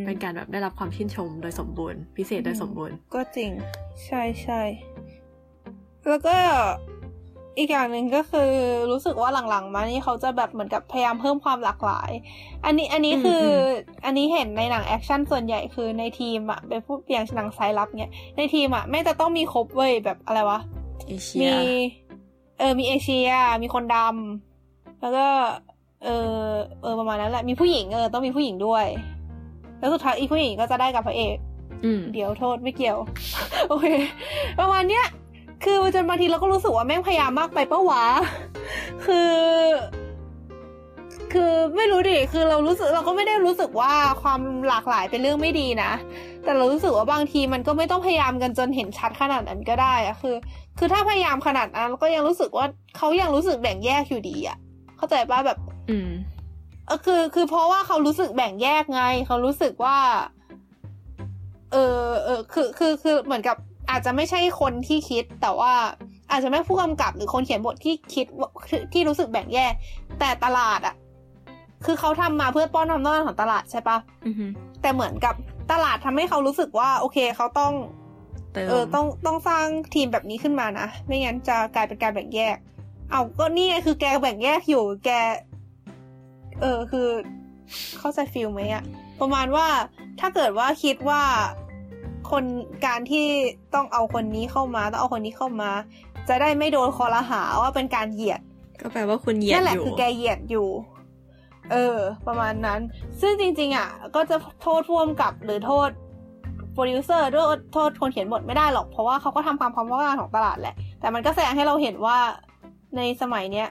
เป็นการแบบได้รับความชื่นชมโดยสมบูรณ์ พิเศษโดยสมบูรณ์ ก็จริง ใช่ใช่แล้วก็อีกอย่างหนึ่งก็คือรู้สึกว่าหลังๆ มานี่เขาจะแบบเหมือนกับพยายามเพิ่มความหลากหลาย อันนี้อันนี้คือออันนี้เห็นในหนังแอคชั่นส่วนใหญ่คือในทีมอะไปพูดอย่างหนังสายลับเนี่ยในทีมอะไม่จะต้องมีครบเว้ยแบบอะไรวะเอเชียมีเออมีเอเชีย มีคนดำแล้วก็ เออเออประมาณนั้นแหละมีผู้หญิงเออต้องมีผู้หญิงด้วย แล้วสุดท้ายอีผู้หญิงก็จะได้กับพระเอกอืมเดี๋ยวโทษไม่เกี่ยว โอเค ประมาณเนี้ย คือจนบางทีเราก็รู้สึกว่าแม่งพยายามมากไปปะวะ คือ คือไม่รู้ดิ คือเรารู้สึกเราก็ไม่ได้รู้สึกว่าความหลากหลายเป็นเรื่องไม่ดีนะ แต่เรารู้สึกว่าบางทีมันก็ไม่ต้องพยายามกันจนเห็นชัดขนาดนั้นก็ได้อะคือ คือถ้าพยายามขนาดนั้นเราก็ยังรู้สึกว่าเขายังรู้สึกแบ่งแยกอยู่ดีอะเข้าใจป่ะแบบ อืม เออคือ คือเพราะว่าเขารู้สึกแบ่งแยกไง เขารู้สึกว่า เออเออคือคือคือเหมือนกับ อาจจะไม่ใช่คนที่คิด แต่ว่า อาจจะไม่ผู้กำกับหรือคนเขียนบทที่คิดว่าที่รู้สึกแบ่งแยก แต่ตลาดอะคือเขาทำมาเพื่อป้อนความต้องการของตลาดใช่ปะอือฮึแต่เหมือนกับตลาดทำให้เขารู้สึกว่า โอเคเขาต้องเติมเออต้องต้องสร้างทีมแบบนี้ขึ้นมานะ ไม่งั้นจะกลายเป็นการแบ่งแยก เอาก็นี่ไงคือแกแบ่งแยกอยู่ แก เออคือ เข้าใจฟิลไหมอะประมาณว่าถ้าเกิดว่าคิดว่าคนการที่ต้องเอาคนนี้เข้ามา ต้องเอาคนนี้เข้ามา จะได้ไม่โดนคอรหาว่าเป็นการเหยียด ก็แปลว่าคุณเหยียดนั่นแหละอยู่คือแกเหยียดอยู่ เออ ประมาณนั้น ซึ่งจริง ๆ อะ ก็จะโทษพ่วงกับหรือโทษโปรดิวเซอร์ด้วยโทษคนเขียนบทไม่ได้หรอก เพราะว่าเขาก็ทำความความต้องการของตลาดแหละ แต่มันก็แสดงให้เราเห็นว่าในสมัยเนี้ย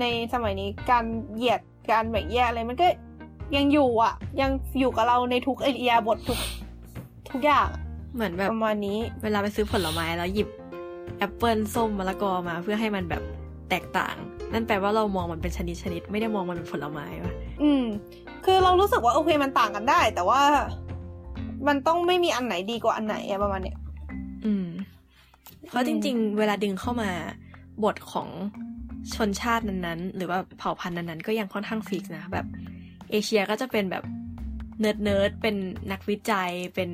ในสมัยนี้การเหยียด การแบ่งแยกอะไรมันก็ยังอยู่อะ ยังอยู่กับเราในทุกเอเรียบททุกทุกอย่างอะเหมือนแบบประมาณนี้ เวลาไปซื้อผลไม้แล้วหยิบแอปเปิลส้มมะละกอมา เพื่อให้มันแบบแตกต่าง นั่นแปลว่าเรามองมันเป็นชนิดชนิดๆไม่ได้มองมันเป็นผลไม้วะอืม คือเรารู้สึกว่าโอเคมันต่างกันได้ แต่ว่ามันต้องไม่มีอันไหนดีกว่าอันไหนอะประมาณเนี้ยอืมเพราะจริง ๆ เวลาดึงเข้ามาบทของ ชนชาตินั้นๆ หรือว่าเผ่าพันธุ์นั้นๆ ก็ยังค่อนข้าง fix นะแบบเอเชียก็จะเป็นแบบ nerd nerd เป็นนักวิจัยเป็น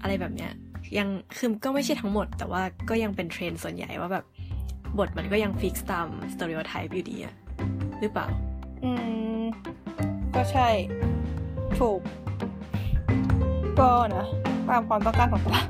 อะไรแบบเนี้ยยังคือก็ไม่ใช่ทั้งหมด แต่ว่าก็ยังเป็นเทรนด์ส่วนใหญ่ว่าแบบบทมันก็ยัง fix ตาม stereotype อยู่ดีอะหรือเปล่า อืม ก็ใช่ ถูก ก็นะตามความต้องการของตลาด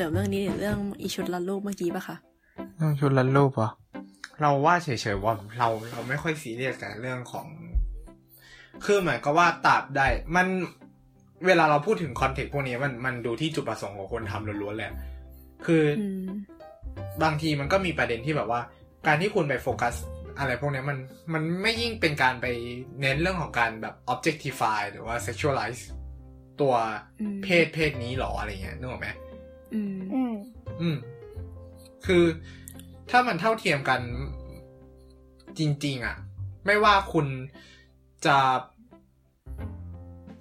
รจะเสริมเรื่องนี้หรือเรื่องอีชุดลัดรูปเมื่อกี้ปะคะเรื่องชุดลันรูปเหรอเราว่าเฉยๆว่าเราเราไม่ค่อยซีเรียสกับเรื่องของ คือเหมือนกับว่าตราบได้มันเวลาเราพูดถึงคอนเทกต์พวกนี้มันมันดูที่จุดประสงค์ของคนทำล้วนๆแหละคือออืมบางทีมันก็มีประเด็นที่แบบว่า การที่คุณไปโฟกัส อะไรพวกนี้มันมันไม่ยิ่งเป็นการไปเน้นเรื่องของการแบบ objectify หรือว่า sexualize ตัวอืมเพศเพศนี้หรออะไรเงี้ยนึกออกไหม อืมอืม อืม คือถ้ามันเท่าเทียมกันจริง ๆ อะ ไม่ว่าคุณจะ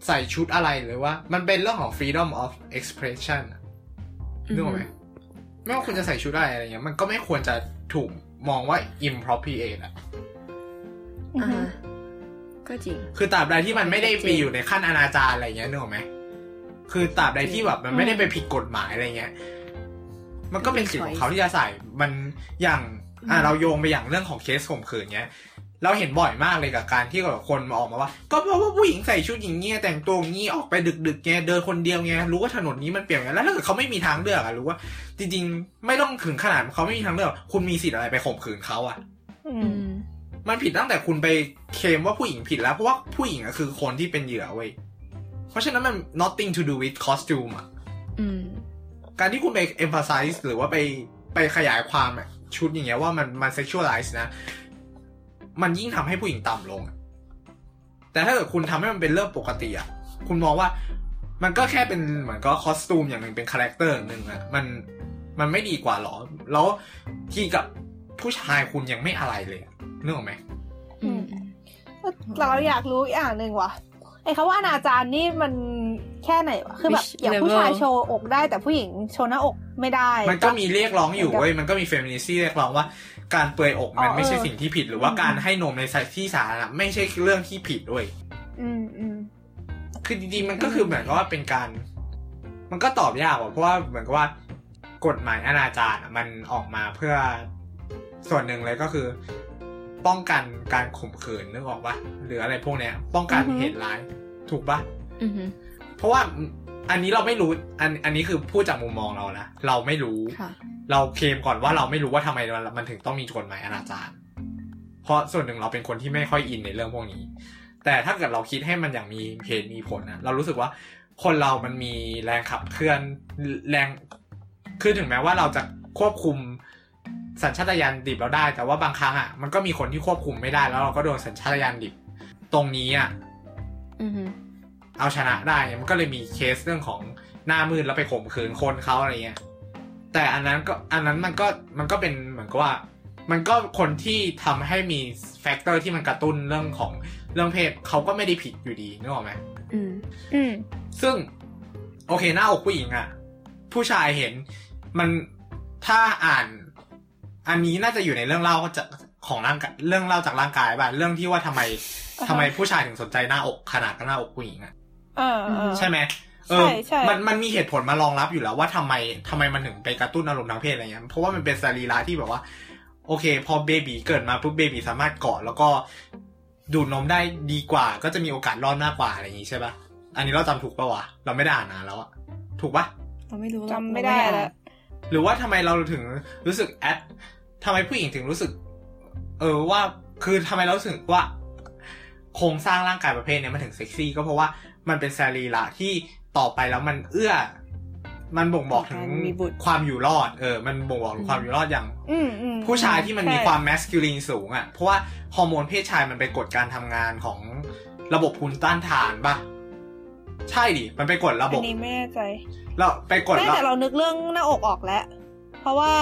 ใส่ชุดอะไรหรือว่า มันเป็นเรื่องของ freedom of expression อะนึกออกไหมไม่ว่าคุณจะใส่ชุดอะไรอะไรเงี้ย มันก็ไม่ควรจะถูกมองว่า impropriate อะอือฮึอ่าก็จริง คือตราบใดที่มันไม่ได้ไปอยู่ในขั้นอนาจารอะไรเงี้ยนึกออกไหม คือตราบใดที่แบบมันไม่ได้ไปผิดกฎหมายอะไรเงี้ย มันก็เป็นสิทธิ์ของเขาที่จะใส่ มันอย่างอะอืมเราโยงไปอย่างเรื่องของเคสข่มขืนเงี้ย เราเห็นบ่อยมากเลยกับการที่แบบคนมาออกมาว่า ก็เพราะว่าผู้หญิงใส่ชุดอย่างเงี้ยแต่งตัวอย่างงี้ออกไปดึกๆเงี้ยเดินคนเดียวเงี้ยรู้ว่าถนนนี้มันเปลี่ยวอย่างเงี้ยแล้วถ้าเกิดเขาไม่มีทางเลือกอะรู้ว่า จริงๆ ไม่ต้องถึงขนาดเขาไม่มีทางเลือกคุณมีสิทธิ์อะไรไปข่มขืนเขาอะอือืมมมันผิดตั้งแต่คุณไปเคลมว่าผู้หญิงผิดแล้วเพราะว่าผู้หญิงอะคือคนที่เป็นเหยื่อเว้ย เพราะฉะนั้นมัน nothing to do with costume อะอืมการที่คุณไป emphasize หรือว่าไปไปขยายความอะชุดอย่างเงี้ยว่ามันมัน sexualize นะ มันยิ่งทำให้ผู้หญิงต่ำลงอะแต่ถ้าเกิดคุณทำให้มันเป็นเรื่องปกติอะคุณมองว่ามันก็แค่เป็นเหมือนก็ costume อย่างหนึ่งเป็น character หนึ่งอะมันมันไม่ดีกว่าหรอ แล้วที่กับผู้ชายคุณยังไม่อะไรเลยอะนึกออกไหมอืมเราอยากรู้อย่างหนึ่งว่ะ ไอ้คำว่าอนาจารนี่มันแค่ไหนวะคือแบบ Which อย่างผู้ชาย level? โชว์อกได้แต่ผู้หญิงโชว์หน้าอกไม่ได้ มันก็ปะมีเรียกร้องอยู่เว้ยมันก็มีเฟมินิซี่เรียกร้องว่าการเปลือยอกมันอ๋อไม่ใช่เออสิ่งที่ผิดหรือว่าอืมการให้นมในที่สาธารณะไม่ใช่เรื่องที่ผิดด้วย อืมอืมคือจริงๆมันก็คือเหมือนกับว่าเป็นการ มันก็ตอบยากว่ะเพราะว่าเหมือนกับว่ากฎหมายอนาจารอะมันออกมาเพื่อส่วนหนึ่งเลยก็คือ ป้องกันการข่มขืนนึกออกปะหรืออะไรพวกเนี้ย ป้องกันเหตุร้าย ถูกปะอืมเพราะว่าอันนี้เราไม่รู้ อันอันนี้คือพูดจากมุมมองเรานะเราไม่รู้ค่ะเราเคลมก่อนว่าเราไม่รู้ว่าทำไมมันมันถึงต้องมีกฎหมายอนาจารเพราะส่วนหนึ่งเราเป็นคนที่ไม่ค่อยอินในเรื่องพวกนี้ แต่ถ้าเกิดเราคิดให้มันอย่างมีเหตุมีผลนะเรารู้สึกว่าคนเรามันมีแรงขับเคลื่อนแรงคือถึงแม้ว่าเราจะควบคุม สัญชาตญาณดิบเราได้ แต่ว่าบางครั้งอะมันก็มีคนที่ควบคุมไม่ได้แล้วเราก็โดนสัญชาตญาณดิบ ตรงนี้อะอืมเอาชนะได้เนี่ยมันก็เลยมีเคสเรื่องของหน้ามืดแล้วไปข่มขืนคนเขาอะไรเงี้ยแต่อันนั้นก็อันนั้นมันก็มันก็เป็นเหมือนกับว่า มันก็คนที่ทำให้มี factor ที่มันกระตุ้นเรื่องของเรื่องเพศเขาก็ไม่ได้ผิดอยู่ดีนึกออกไหมอืมอืมซึ่ง โอเคหน้าอกผู้หญิงอะผู้ชายเห็นมันถ้าอ่าน อันนี้น่าจะอยู่ในเรื่องเล่าก็จะของร่างกายเรื่องเล่าจากร่างกายป่ะเรื่องที่ว่าทำไมอ่าฮะทำไมผู้ชายถึงสนใจหน้าอกขนาดกับหน้าอกผู้หญิงอะเออเออใช่ไหมเอใช่อใช่มันมันมีเหตุผลมารองรับอยู่แล้วว่าทำไมทำไมมันถึงไปกระตุ้นอารมณ์ทางเพศอะไรเงี้ยเพราะว่ามันเป็นสรีระที่แบบว่า โอเค พอเบบีเกิดมาปุ๊บเบบีสามารถเกาะแล้วก็ดูดนมได้ดีกว่า ก็จะมีโอกาสรอดมากกว่าอะไรอย่างงี้ใช่ปะอันนี้เราจำถูกปะวะเราไม่ได้อ่านนานแล้วอะถูกปะเราไม่รู้จำไม่ได้แล้วหรือว่าทำไมเราถึงรู้สึกแอด ทำไมผู้หญิงถึงรู้สึก เออว่าคือทำไมเรารู้สึกว่า โครงสร้างร่างกายประเภทเนี้ยมันถึงเซ็กซี่ก็เพราะว่ามันเป็นสรีระที่ต่อไปแล้วมันเอื้อ มันบ่งบอกถึงการมีบุตรความอยู่รอด เออ มันบ่งบอกถึงความอยู่รอดอย่างอืมอืมผู้ชายที่มันมีใช่ความแมสคิลินสูงอะ เพราะว่าฮอร์โมนเพศชายมันไปกดการทำงานของระบบภูมิต้านทานป่ะใช่ดิ มันไปกดระบอับนนี้ไม่แน่ใจแล้วไปกดไม่ระแต่เรานึกเรื่องหน้าอกออกแล้ว เพราะว่า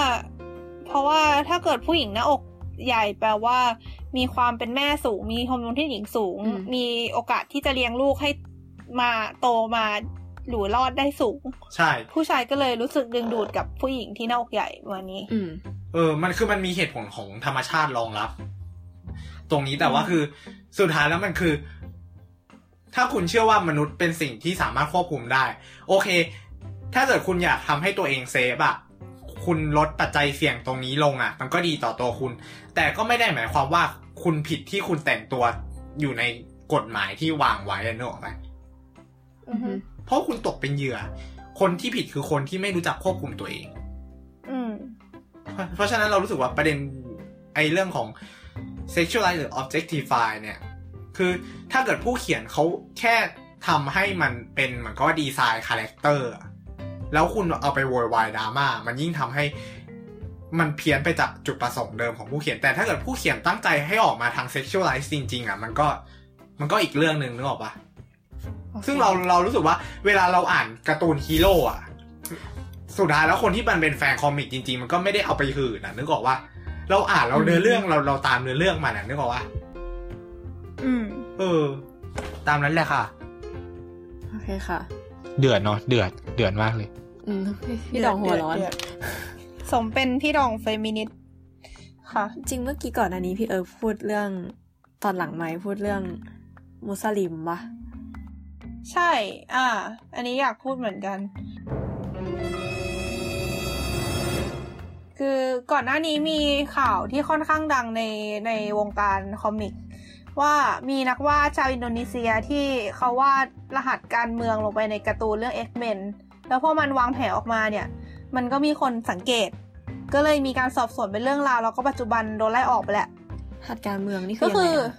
เพราะว่าถ้าเกิดผู้หญิงหน้าอกใหญ่แปลว่า มีความเป็นแม่สูง มีฮอร์โมนที่หญิงสูงอืมมีโอกาสที่จะเลี้ยงลูกให้มาโตมาหรือรอดได้สูง ใช่ ผู้ชายก็เลยรู้สึกดึงดูดกับผู้หญิงที่หน้าอกใหญ่วันนี้ อืมเออ มันคือมันมีเหตุผลของธรรมชาติรองรับ ตรงนี้แต่ว่าคือสุดท้ายแล้วมันคือ ถ้าคุณเชื่อว่ามนุษย์เป็นสิ่งที่สามารถควบคุมได้ โอเค ถ้าเกิดคุณอยากทำให้ตัวเองเซฟอะ คุณลดปัจจัยเสี่ยงตรงนี้ลงอะมันก็ดีต่อตัวคุณ แต่ก็ไม่ได้หมายความว่าคุณผิดที่คุณแต่งตัวอยู่ในกฎหมายที่วางไว้อะนึกออกไหมอือฮึเพราะคุณตกเป็นเหยื่อ คนที่ผิดคือคนที่ไม่รู้จักควบคุมตัวเองอืมเพราะเพราะฉะนั้นเรารู้สึกว่าประเด็นไอเรื่องของ sexualize หรือ objectify เนี่ย คือถ้าเกิดผู้เขียนเขาแค่ทำให้มันเป็นเหมือนกับว่า design character แล้วคุณเอาไปโวยวายดราม่ามันยิ่งทำให้มันเพี้ยนไปจากจุดประสงค์เดิมของผู้เขียนแต่ถ้าเกิดผู้เขียนตั้งใจให้ออกมาทาง sexualize จริงๆอะมันก็มันก็อีกเรื่องหนึ่งนึกออกปะซึ่งเราเรารู้สึกว่าเวลาเราอ่านการ์ตูนฮีโร่อะสุดท้ายแล้วคนที่มันเป็นแฟน comic จริง ๆ มันก็ไม่ได้เอาไปหื่นนะนึกออกว่า เราอ่านเราเนื้อเรื่องเราเราตามเนื้อเรื่องมันนะนึกออกว่าอืม เออ ตามนั้นแหละค่ะ โอเคค่ะ เดือดเนาะเดือดเดือดมากเลยอืมพี่พี่ดองหัวร้อนเดือดสมเป็นพี่ดองเฟมินิสต์ค่ะ จริงเมื่อกี้ก่อนอันนี้พี่เอิร์กพูดเรื่องตอนหลังไหมค์พูดเรื่องมุสลิมปะใช่ อ่า อันนี้อยากพูดเหมือนกัน คือก่อนหน้านี้มีข่าวที่ค่อนข้างดังในในวงการ comic ว่ามีนักวาดชาวอินโดนีเซียที่เขาวาดรหัสการเมืองลงไปในการ์ตูนเรื่อง X-Men แล้วพอมันวางแผงออกมาเนี่ย มันก็มีคนสังเกต ก็เลยมีการสอบสวนเป็นเรื่องราวแล้วก็ปัจจุบันโดนไล่ออกไปแหละหัดการเมืองนี่คืก็อยังคืไงออะ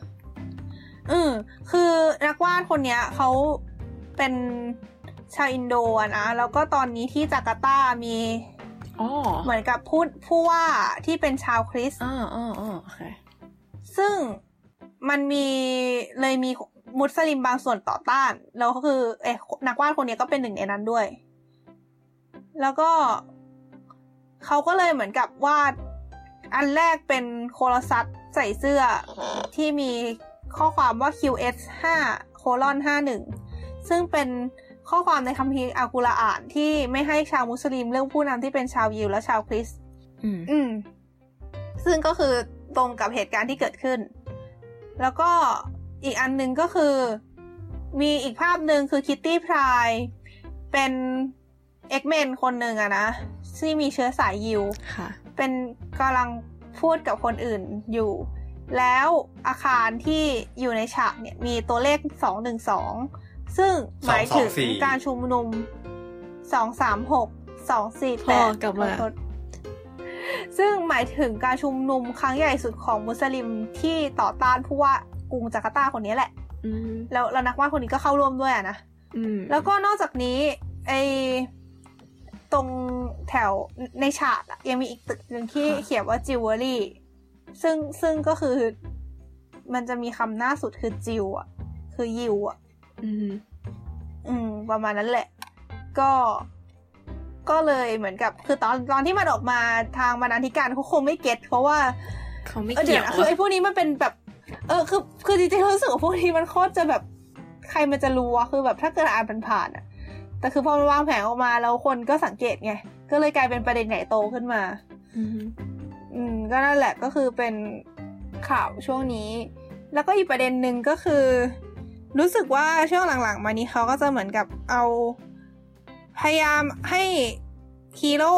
อืมคือนักวาดคนเนี้ยเขาเป็นชาวอินโดอะนะแล้วก็ตอนนี้ที่จาการ์ตามีอ๋อเหมือนกับผู้ผู้ว่าที่เป็นชาวคริสต์อ๋ออ๋ออ๋อโอเคซึ่ง มันมีเลยมีมุสลิมบางส่วนต่อต้านแล้วก็คือเอ๊ะนักวาดคนเนี้ยก็เป็นหนึ่งในนั้นด้วย แล้วก็เขาก็เลยเหมือนกับวาดอันแรกเป็นโคลซัสใส่เสื้อที่มีข้อความว่า QS 5โคลอน51 ซึ่งเป็นข้อความในคัมภีร์อัลกุรอานที่ไม่ให้ชาวมุสลิมเลือกผู้นำที่เป็นชาวยิวและชาวคริสต์อืมอืม ซึ่งก็คือตรงกับเหตุการณ์ที่เกิดขึ้น แล้วก็อีกอันหนึ่งก็คือ มีอีกภาพหนึ่งคือคิตตี้พรายเป็นเอ็กเมนคนหนึ่งอะนะที่มีเชื้อสายยิวค่ะเป็นกำลังพูดกับคนอื่นอยู่ แล้วอาคารที่อยู่ในฉากเนี่ยมีตัวเลขสองหนึ่งสองซึ่งหมายถึง224การชุมนุมสองสามหกสองสี่พแปอดกลับมา ซึ่งหมายถึงการชุมนุมครั้งใหญ่สุดของมุสลิมที่ต่อต้านผู้ว่ากรุงจาการ์ตาคนนี้แหละอืมแล้วแล้วนักวาดคนนี้ก็เข้าร่วมด้วยอะนะอืมแล้วก็นอกจากนี้ไอตรงแถวในฉากอะยังมีอีกตึกหนึ่งที่เขียนว่าจิวเวลรี่ซึ่งซึ่งก็คือ มันจะมีคำหน้าสุดคือ Jew อะคือยิวอะอืม อืม ประมาณนั้นแหละ ก็ ก็เลยเหมือนกับคือตอนตอนที่มันออกมาทางบรรณาธิการเขาคงไม่เก็ตเพราะว่าเขาไม่เออเกี่เดี๋ยยววนะคือไอ้พวกนี้มันเป็นแบบ เออคือคือจริงๆรู้สึกว่าพวกนี้มันโคตรจะแบบใครมันจะรู้วะคือแบบถ้าเกิดอ่านผ่านๆอะแต่คือพอมันวางแผนออกมาแล้วคนก็สังเกตไงก็เลยกลายเป็นประเด็นใหญ่โตขึ้นมาอืมอืมก็นั่นแหละก็คือเป็นข่าวช่วงนี้ แล้วก็อีกประเด็นหนึ่งก็คือ รู้สึกว่าช่วงหลังๆ มานี้เขาก็จะเหมือนกับเอา พยายามให้ฮีโร่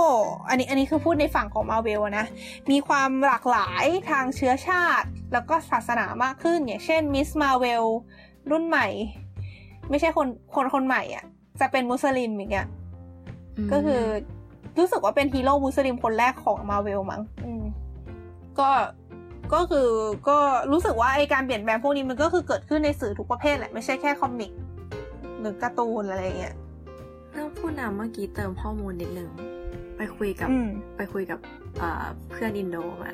อันนี้อันนี้คือพูดในฝั่งของมาเวลนะ มีความหลากหลายทางเชื้อชาติ แล้วก็ศาสนามากขึ้น อย่างเช่น Ms. Marvel รุ่นใหม่ ไม่ใช่คนคนคนใหม่อะ จะเป็นมุสลิมอย่างเงี้ยก็คือรู้สึกว่าเป็นฮีโร่มุสลิมคนแรกของมาเวลมั้งอืมก็ก็คือก็รู้สึกว่าไอการเปลี่ยนแปลงพวกนี้มันก็คือเกิดขึ้นในสื่อทุกประเภทแหละ ไม่ใช่แค่คอมิกหรือการ์ตูนอะไรอย่างเงี้ย เรื่องผู้นำเมื่อกี้เติมข้อมูลนิดนึง ไปคุยกับอืมไปคุยกับอ่าเพื่อนอินโดมา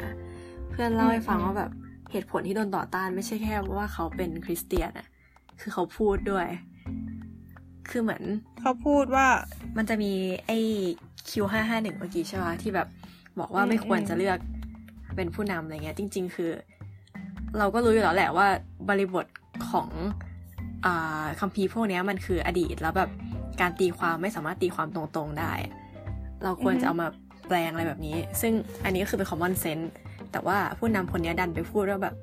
เพื่อนเล่าให้ฟังอืมว่าแบบเหตุผลที่โดนต่อต้านไม่ใช่แค่ว่าเขาเป็นคริสเตียนอะคือเขาพูดด้วย คือเหมือน เขาพูดว่ามันจะมีไอ้ Q551 เมื่อกี้ใช่ไหมที่แบบบอกว่าอืมไม่ควรอืมจะเลือกเป็นผู้นำอะไรเงี้ย จริง ๆ คือ เราก็รู้อยู่แล้วแหละว่าบริบทของอ่า คัมภีร์พวกเนี้ยมันคืออดีตแล้วแบบการตีความไม่สามารถตีความตรงๆได้อะเราควรจะเอามาแปลงอะไรแบบนี้ ซึ่งอันนี้ก็คือเป็น common sense แต่ว่าผู้นำคนเนี้ยดันไปพูดว่าแบบ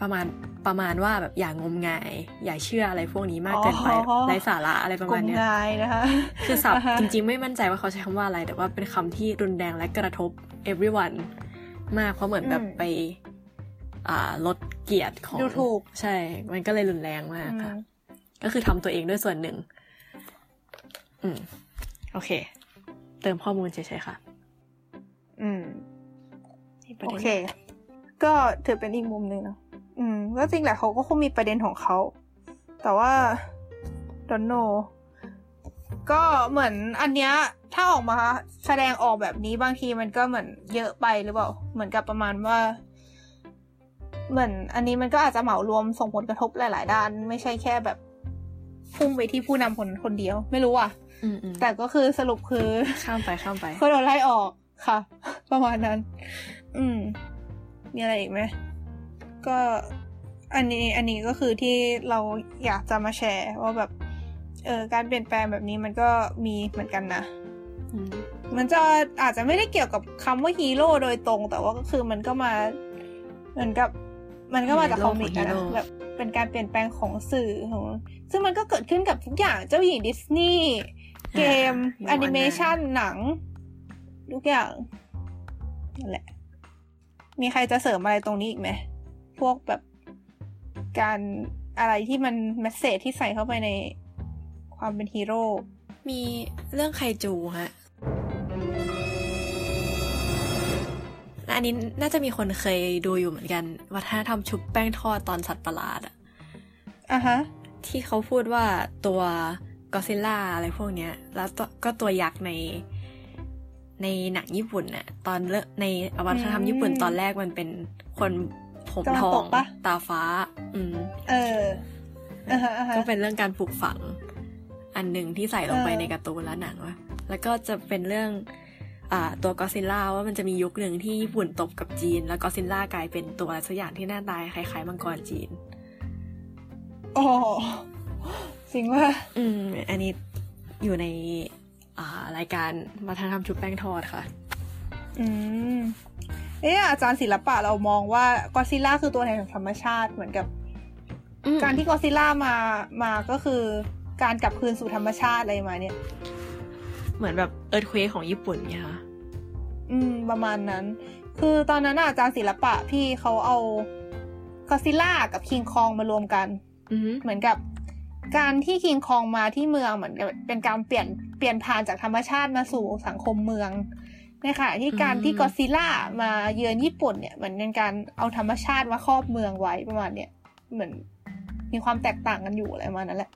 ประมาณประมาณว่าแบบอย่างงมงาย อย่าเชื่ออะไรพวกนี้มากเกินไปอ๋อไร้สาระอะไรประกลมาณมเนี้ยงายนะคะคือศัพท์าฮะจริงๆ ไม่มั่นใจว่าเขาใช้คำว่าอะไร แต่ว่าเป็นคำที่รุนแรงและกระทบ everyone มากเพราะเหมือนแบบอืมไปอ่า ลดเกียรติของดูถูกใช่ มันก็เลยรุนแรงมากอืมค่ะ ก็คือทำตัวเองด้วยส่วนหนึ่ง อืม โอเค เติมข้อมูลเฉยๆค่ะ อืมนี่ประโอด็นเค ก็ถือเป็นอีกมุมหนึ่งเนาะอืมก็จริงแหละเขาก็คงมีประเด็นของเขา แต่ว่าดอนโนก็เหมือนอันเนี้ยถ้าออกมาแสดงออกแบบนี้บางทีมันก็เหมือนเยอะไปหรือเปล่า เหมือนกับประมาณว่า เหมือนอันนี้มันก็อาจจะเหมารวมส่งผลกระทบหลาย ๆ ด้าน ไม่ใช่แค่แบบพุ่งไปที่ผู้นำคนคนเดียว ไม่รู้อะอืมอืมแต่ก็คือสรุปคือข้ามไปข้ามไปก็โดนไล่ออกค่ะ ประมาณนั้น อืม มีอะไรอีกไหมก็อันนี้อันนี้ก็คือที่เราอยากจะมาแชร์ ว่าแบบ เออการเปลี่ยนแปลงแบบนี้มันก็มีเหมือนกันนะอืมมันจะอาจจะไม่ได้เกี่ยวกับคำว่าฮีโร่โดยตรง แต่ว่าก็คือมันก็มา เหมือนกับ มันก็มาจาก comic อะนะแบบเป็นการเปลี่ยนแปลงของสื่อของซึ่งมันก็เกิดขึ้นกับทุกอย่างเจ้าหญิงดิสนีย์เกมแอนิเมชันหนังทุกอย่างนั่นแหละ มีใครจะเสริมอะไรตรงนี้อีกไหม พวกแบบการอะไรที่มันแมสเซจที่ใส่เข้าไปในความเป็นฮีโร่ มีเรื่องไคจูฮะ และอันนี้น่าจะมีคนเคยดูอยู่เหมือนกัน วัฒนธรรมชุบแป้งทอดตอนสัตว์ประหลาดอะอะฮะ ที่เขาพูดว่าตัวกอซิล่าอะไรพวกเนี้ย แล้วตัวก็ตัวยักษ์ใน ในหนังญี่ปุ่นน่ะ ตอนเลิกในวัฒนธรรมญี่ปุ่นอืมตอนแรกมันเป็นคนผมตะวันทอตงกปะตาฟ้า อืม เอออะฮะอะฮะก็เป็นเรื่องการปลูกฝัง อันหนึ่งที่ใส่ลงไปเออในการ์ตูนและหนังวะแล้วก็จะเป็นเรื่องอ่า ตัวกอซิลล่าว่ามันจะมียุคหนึ่งที่ญี่ปุ่นตบกับจีน แล้วกอซิลล่ากลายเป็นตัวอะไรสักอย่างที่หน้าตาคล้ายๆมังกรจีนโอ้จริงว่าอืม อันนี้อยู่ในอ่ารายการวัฒนธรรมชุบแป้งทอดค่ะ อืมเอ๊ะอาจารย์ศิลปะเรามองว่ากอซิล่าคือตัวแทนของธรรมชาติเหมือนกับ การที่กอซิล่ามามาก็คือการกลับคืนสู่ธรรมชาติอะไรมาเนี่ย เหมือนแบบเอิร์ธเควของญี่ปุ่นเนี่ยค่ะ อืม ประมาณนั้น คือตอนนั้นน่ะอาจารย์ศิลปะพี่เขาเอากอซิล่ากับคิงคองมารวมกันอือหือเหมือนกับการที่คิงคองมาที่เมืองเหมือนกับเป็นการเปลี่ยนเปลี่ยนผ่านจากธรรมชาติมาสู่สังคมเมืองในขณะที่การที่กอซิล่ามาเยือนญี่ปุ่นเนี่ยเหมือนเป็นการเอาธรรมชาติมาครอบเมืองไว้ประมาณเนี่ยเหมือนมีความแตกต่างกันอยู่อะไรประมาณนั้นแหละ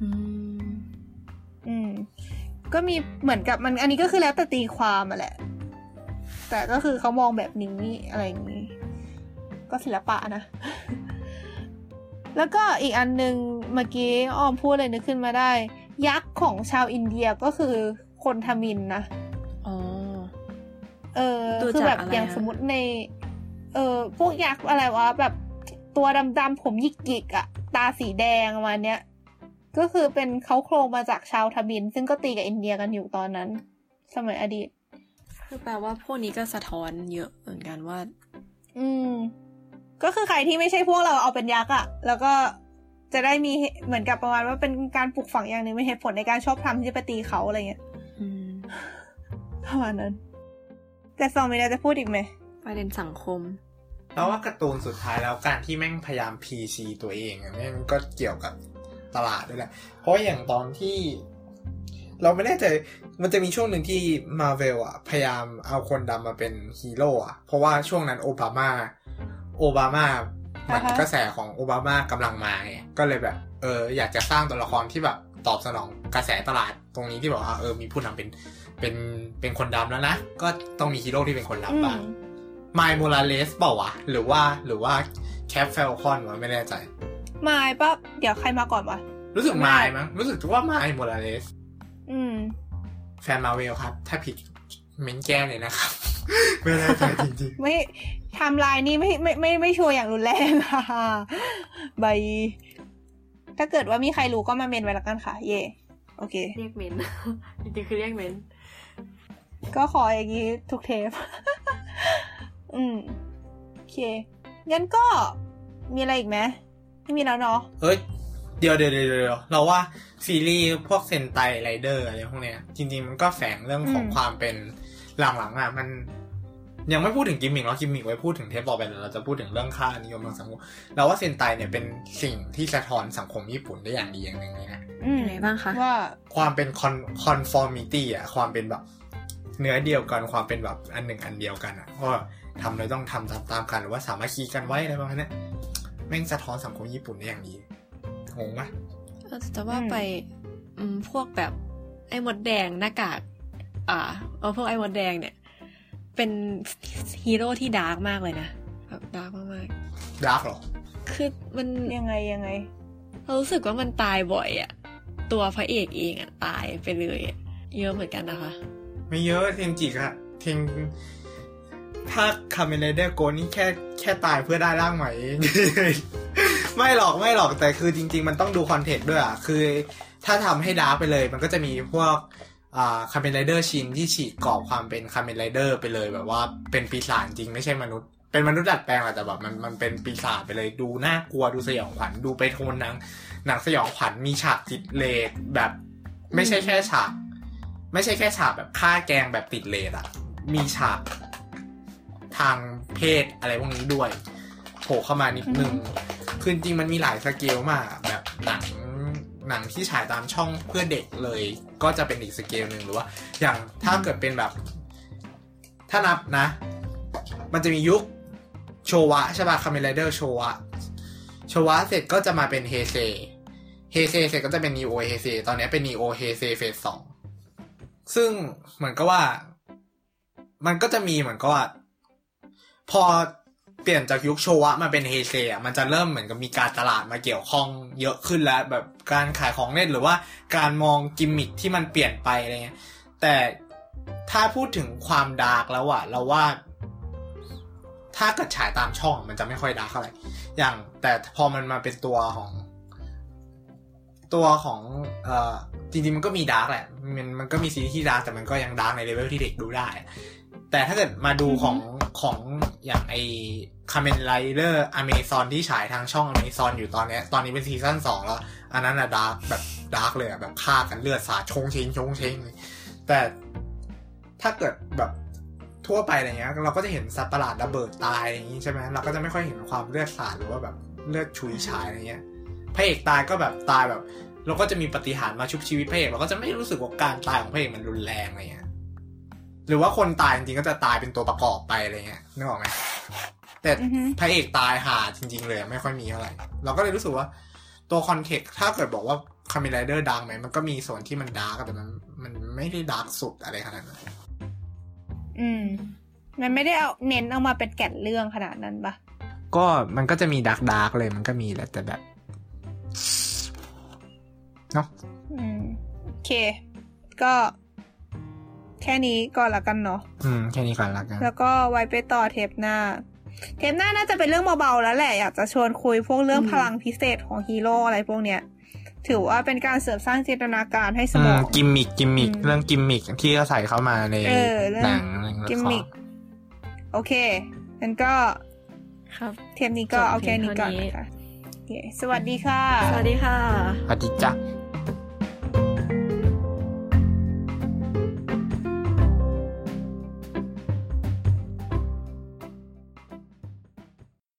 อืมอืม ก็มีเหมือนกับมันอันนี้ก็คือแล้วแต่ตีความอะแหละ แต่ก็คือเขามองแบบนี้อะไรอย่างนี้ ก็ศิลปะนะ แล้วก็อีกอันหนึ่งเมื่อกี้ออมพูดเลยนึกขึ้นมาได้ ยักษ์ของชาวอินเดียก็คือคนทมิฬนะอ๋อเออดูคือจากแบบอะไรอย่างอะสมมติใน เออพวกยักษ์อะไรวะแบบตัวดำๆผมหยิกๆอะตาสีแดงประมาณเนี้ย ก็คือเป็นเค้าโครงมาจากชาวทมิฬ ซึ่งก็ตีกับอินเดียกันอยู่ตอนนั้น สมัยอดีต คือแปลว่าพวกนี้ก็สะท้อนเยอะเหมือนกันว่า อืม ก็คือใครที่ไม่ใช่พวกเราเอาเป็นยักษ์อะแล้วก็จะได้มีเหเหมือนกับประมาณว่าเป็นการปลูกฝังอย่างหนึ่งเป็นเหตุผลในการชอบทำที่จะไปตีเขาอะไรเงี้ยอืมประมาณนั้น แต่ซองมีอะไรจะพูดอีกไหมประเด็นสังคมแล้วว่าการ์ตูนสุดท้ายแล้วการที่แม่งพยายาม PC ตัวเองอะแม่งก็เกี่ยวกับ ตลาดด้วยแหละ เพราะอย่างตอนที่ เราไม่แน่ใจมันจะมีช่วงหนึ่งที่มาเวลอะพยายามเอาคนดำมาเป็นฮีโร่อะเพราะว่าช่วงนั้นโอบามา โอบามาเหมือนอ่าฮะกระแสของโอบามากำลังมาไงก็เลยแบบ เออ อยากจะสร้างตัวละครที่แบบตอบสนองกระแสตลาดตรงนี้ที่บอกว่าเออมีผู้นำเป็นเป็นเป็นคนดำแล้วนะ ก็ต้องมีฮีโร่ที่เป็นคนอืดำบ้างม Miles Morales เปล่าวะ หรือว่าหรือว่าแคปเฟลคอนวะไม่แน่ใจ มายปะเดี๋ยวใครมาก่อนวะ รู้สึกไม่ไมล์มั้งรู้สึกว่าไมล์โมราเลสอืม แฟนมาเวลครับ ถ้าผิดเม้นแก้เลยนะครับ ไม่แน่ใจจริงไม่ไทำลายนี่ไม่ไม่ไม่ไม่ชัวร์อย่างรุนแรงค่ะใบถ้าเกิดว่ามีใครรู้ก็มาเมนไว้ละกันค่ะ เย่โอเค เรียกเมนจริงๆคือเรียกเมน ก็ขออย่างนี้ทุกเทป อืม โอเคงั้นก็มีอะไรอีกไหม ไม่มีแล้วเนาะๆเอ้ยเดี๋ยวเดี๋ยวเดี๋ยวเดี๋ยวเราว่าซีรีส์พวกเซนไตไรเดอร์อะไรพวกเนี้ย จริง ๆ มันก็แฝงเรื่องของอืมความเป็นหลังๆอะมันยังไม่พูดถึงกิมมิกเรากิมมิกไว้พูดถึงเทปต่อไปแล้วเราจะพูดถึงเรื่องค่านิยมทางสังคมเราว่าเซนไตเนี่ยเป็นสิ่งที่สะท้อนสังคมญี่ปุ่นได้อย่างดีอย่างหนึ่งเลยนะอืมยังไงบ้างคะว่าความเป็นคอน conformity อะความเป็นแบบเนื้อเดียวกันความเป็นแบบอันหนึ่งอันเดียวกันอะว่าทำเลยต้องทำตามตามๆกันหรือว่าสามัคคีกันไว้อะไรประมาณเนี้ย แม่งสะท้อนสังคมญี่ปุ่นได้อย่างดีงงปะเออแต่ว่าอืมไปอืมพวกแบบไอ้มดแดงหน้ากาก อ่า เอาพวกไอ้มดแดงเนี่ย เป็นฮีโร่ที่ dark มากเลยนะแบบ darkมาก dark หรอๆคือมันยังไงยังไง เรารู้สึกว่ามันตายบ่อยอะตัวพระเอกเองอะตายไปเลยอะเยอะเหมือนกันนะคะ ไม่เยอะเทนจิกอะเทน ถ้าคาเมนไรเดอร์โกสต์นี่แค่แค่ตายเพื่อได้ร่างใหม่ไม่หรอกไม่หรอกแต่คือจริง ๆ มันต้องดู context ด้วยอะคือถ้าทำให้ dark ไปเลย มันก็จะมีพวกคาเมนไรเดอร์ชินที่ฉีกกรอบความเป็นคาเมนไรเดอร์ไปเลยแบบว่าเป็นปีศาจจริงไม่ใช่มนุษย์ เป็นมนุษย์ดัดแปลงแหละแต่แบบมันมันเป็นปีศาจไปเลยดูน่ากลัวดูสยองขวัญดูไปโทนหนังหนังสยองขวัญมีฉากติดเลทแบบ ไม่ใช่แค่ฉาก ไม่ใช่แค่ฉากแบบฆ่าแกงแบบติดเลทอะมีฉาก ทางเพศอะไรพวกนี้ด้วยโผล่เข้ามานิดนึงคือจริงๆมันมีหลายสเกลมากอะแบบหนังหนังที่ฉายตามช่องเพื่อเด็กเลย ก็จะเป็นอีกสเกลหนึ่งหรือว่า อย่างถ้าเกิดเป็นแบบ ถ้านับนะ มันจะมียุคโชวะใช่ป่ะคาเมนไรเดอร์โชวะโชวะเสร็จก็จะมาเป็นเฮเซเฮเซเสร็จก็จะเป็นนีโอเฮเซตอนนี้เป็นนีโอเฮเซ phase สองซึ่งเหมือนกับว่า มันก็จะมีเหมือนกับว่า พอเปลี่ยนจากยุคโชวะมาเป็นเฮเซอะมันจะเริ่มเหมือนกับมีการตลาดมาเกี่ยวข้องเยอะขึ้นแล้ว แบบการขายของเล่นหรือว่าการมองกิมมิคที่มันเปลี่ยนไปอะไรเงี้ยแต่ถ้าพูดถึงความ dark แล้วอะเราว่า ถ้าเกิดฉายตามช่องมันจะไม่ค่อย dark เท่าไหร่อย่างแต่พอมันมาเป็นตัวของ ตัวของเอ่อจริงๆมันก็มี dark แหละมันมันก็มีซีรีส์ที่ dark แต่มันก็ยัง dark ใน level ที่เด็กดูได้ แต่ถ้าเกิดมาดูของของอย่างไอคาเมนไรเดอร์อเมซอนที่ฉายทางช่องอเมซอนอยู่ตอนเนี้ยตอนนี้เป็นซีซั่นสองแล้ว อันนั้นอะ dark แบบดาร์กเลยอะแบบฆ่ากันเลือดสาดชงเชงชงเชงเลยแต่ถ้าเกิดแบบทั่วไปอะไรเงี้ยเราก็จะเห็นสัตว์ประหลาดระเบิดตายอย่างงี้ใช่ไหมเราก็จะไม่ค่อยเห็นความเลือดสาดหรือว่าแบบเลือดชุยฉายอะไรเงี้ยพระเอกตายก็แบบตายแบบ เราก็จะมีปฏิหารย์มาชุบชีวิตพระเอกเราก็จะไม่รู้สึกว่าการตายของพระเอกมันรุนแรงอะไรเงี้ย หรือว่าคนตายจริงๆก็จะตายเป็นตัวประกอบไปอะไรเงี้ยนึกออกไหมแต่อือฮึพระเอกตายหาจริง ๆ เลยไม่ค่อยมีเท่าไหร่เราก็เลยรู้สึกว่าตัว context ถ้าเกิดบอกว่าคาเมนไรเดอร์ dark ไหมมันก็มีส่วนที่มัน dark แต่มันมันไม่ได้ dark สุดอะไรขนาดนั้นอืม มันไม่ได้เอาเน้นเอามาเป็นแก่นเรื่องขนาดนั้นปะก็มันก็จะมี dark dark เลยมันก็มีแหละแต่แบบเนาะอืม โอเค ก็ แค่นี้ก่อนละกันเนาะอืมแค่นี้ก่อนละกันแล้วก็ไว้ไปต่อเทปหน้า เทปหน้าน่าจะเป็นเรื่องเบาๆแล้วแหละอยากจะชวนคุยพวกเรื่องอืมพลังพิเศษของฮีโร่อะไรพวกเนี้ยถือว่าเป็นการเสริมสร้างจินตนาการให้สมอง gimmick gimmick อืมเรื่องกิมมิกที่เขาใส่เข้ามาในเออเรื่องหนังเรื่องละกิมครมิคโอเคงั้นก็ครับเทปนี้ก็จบเอาแค่นี้ก่อนเพียงเท่านี้นะคะโอเคสวัสดีค่ะ สวัสดีค่ะสวัสดีจ้ะ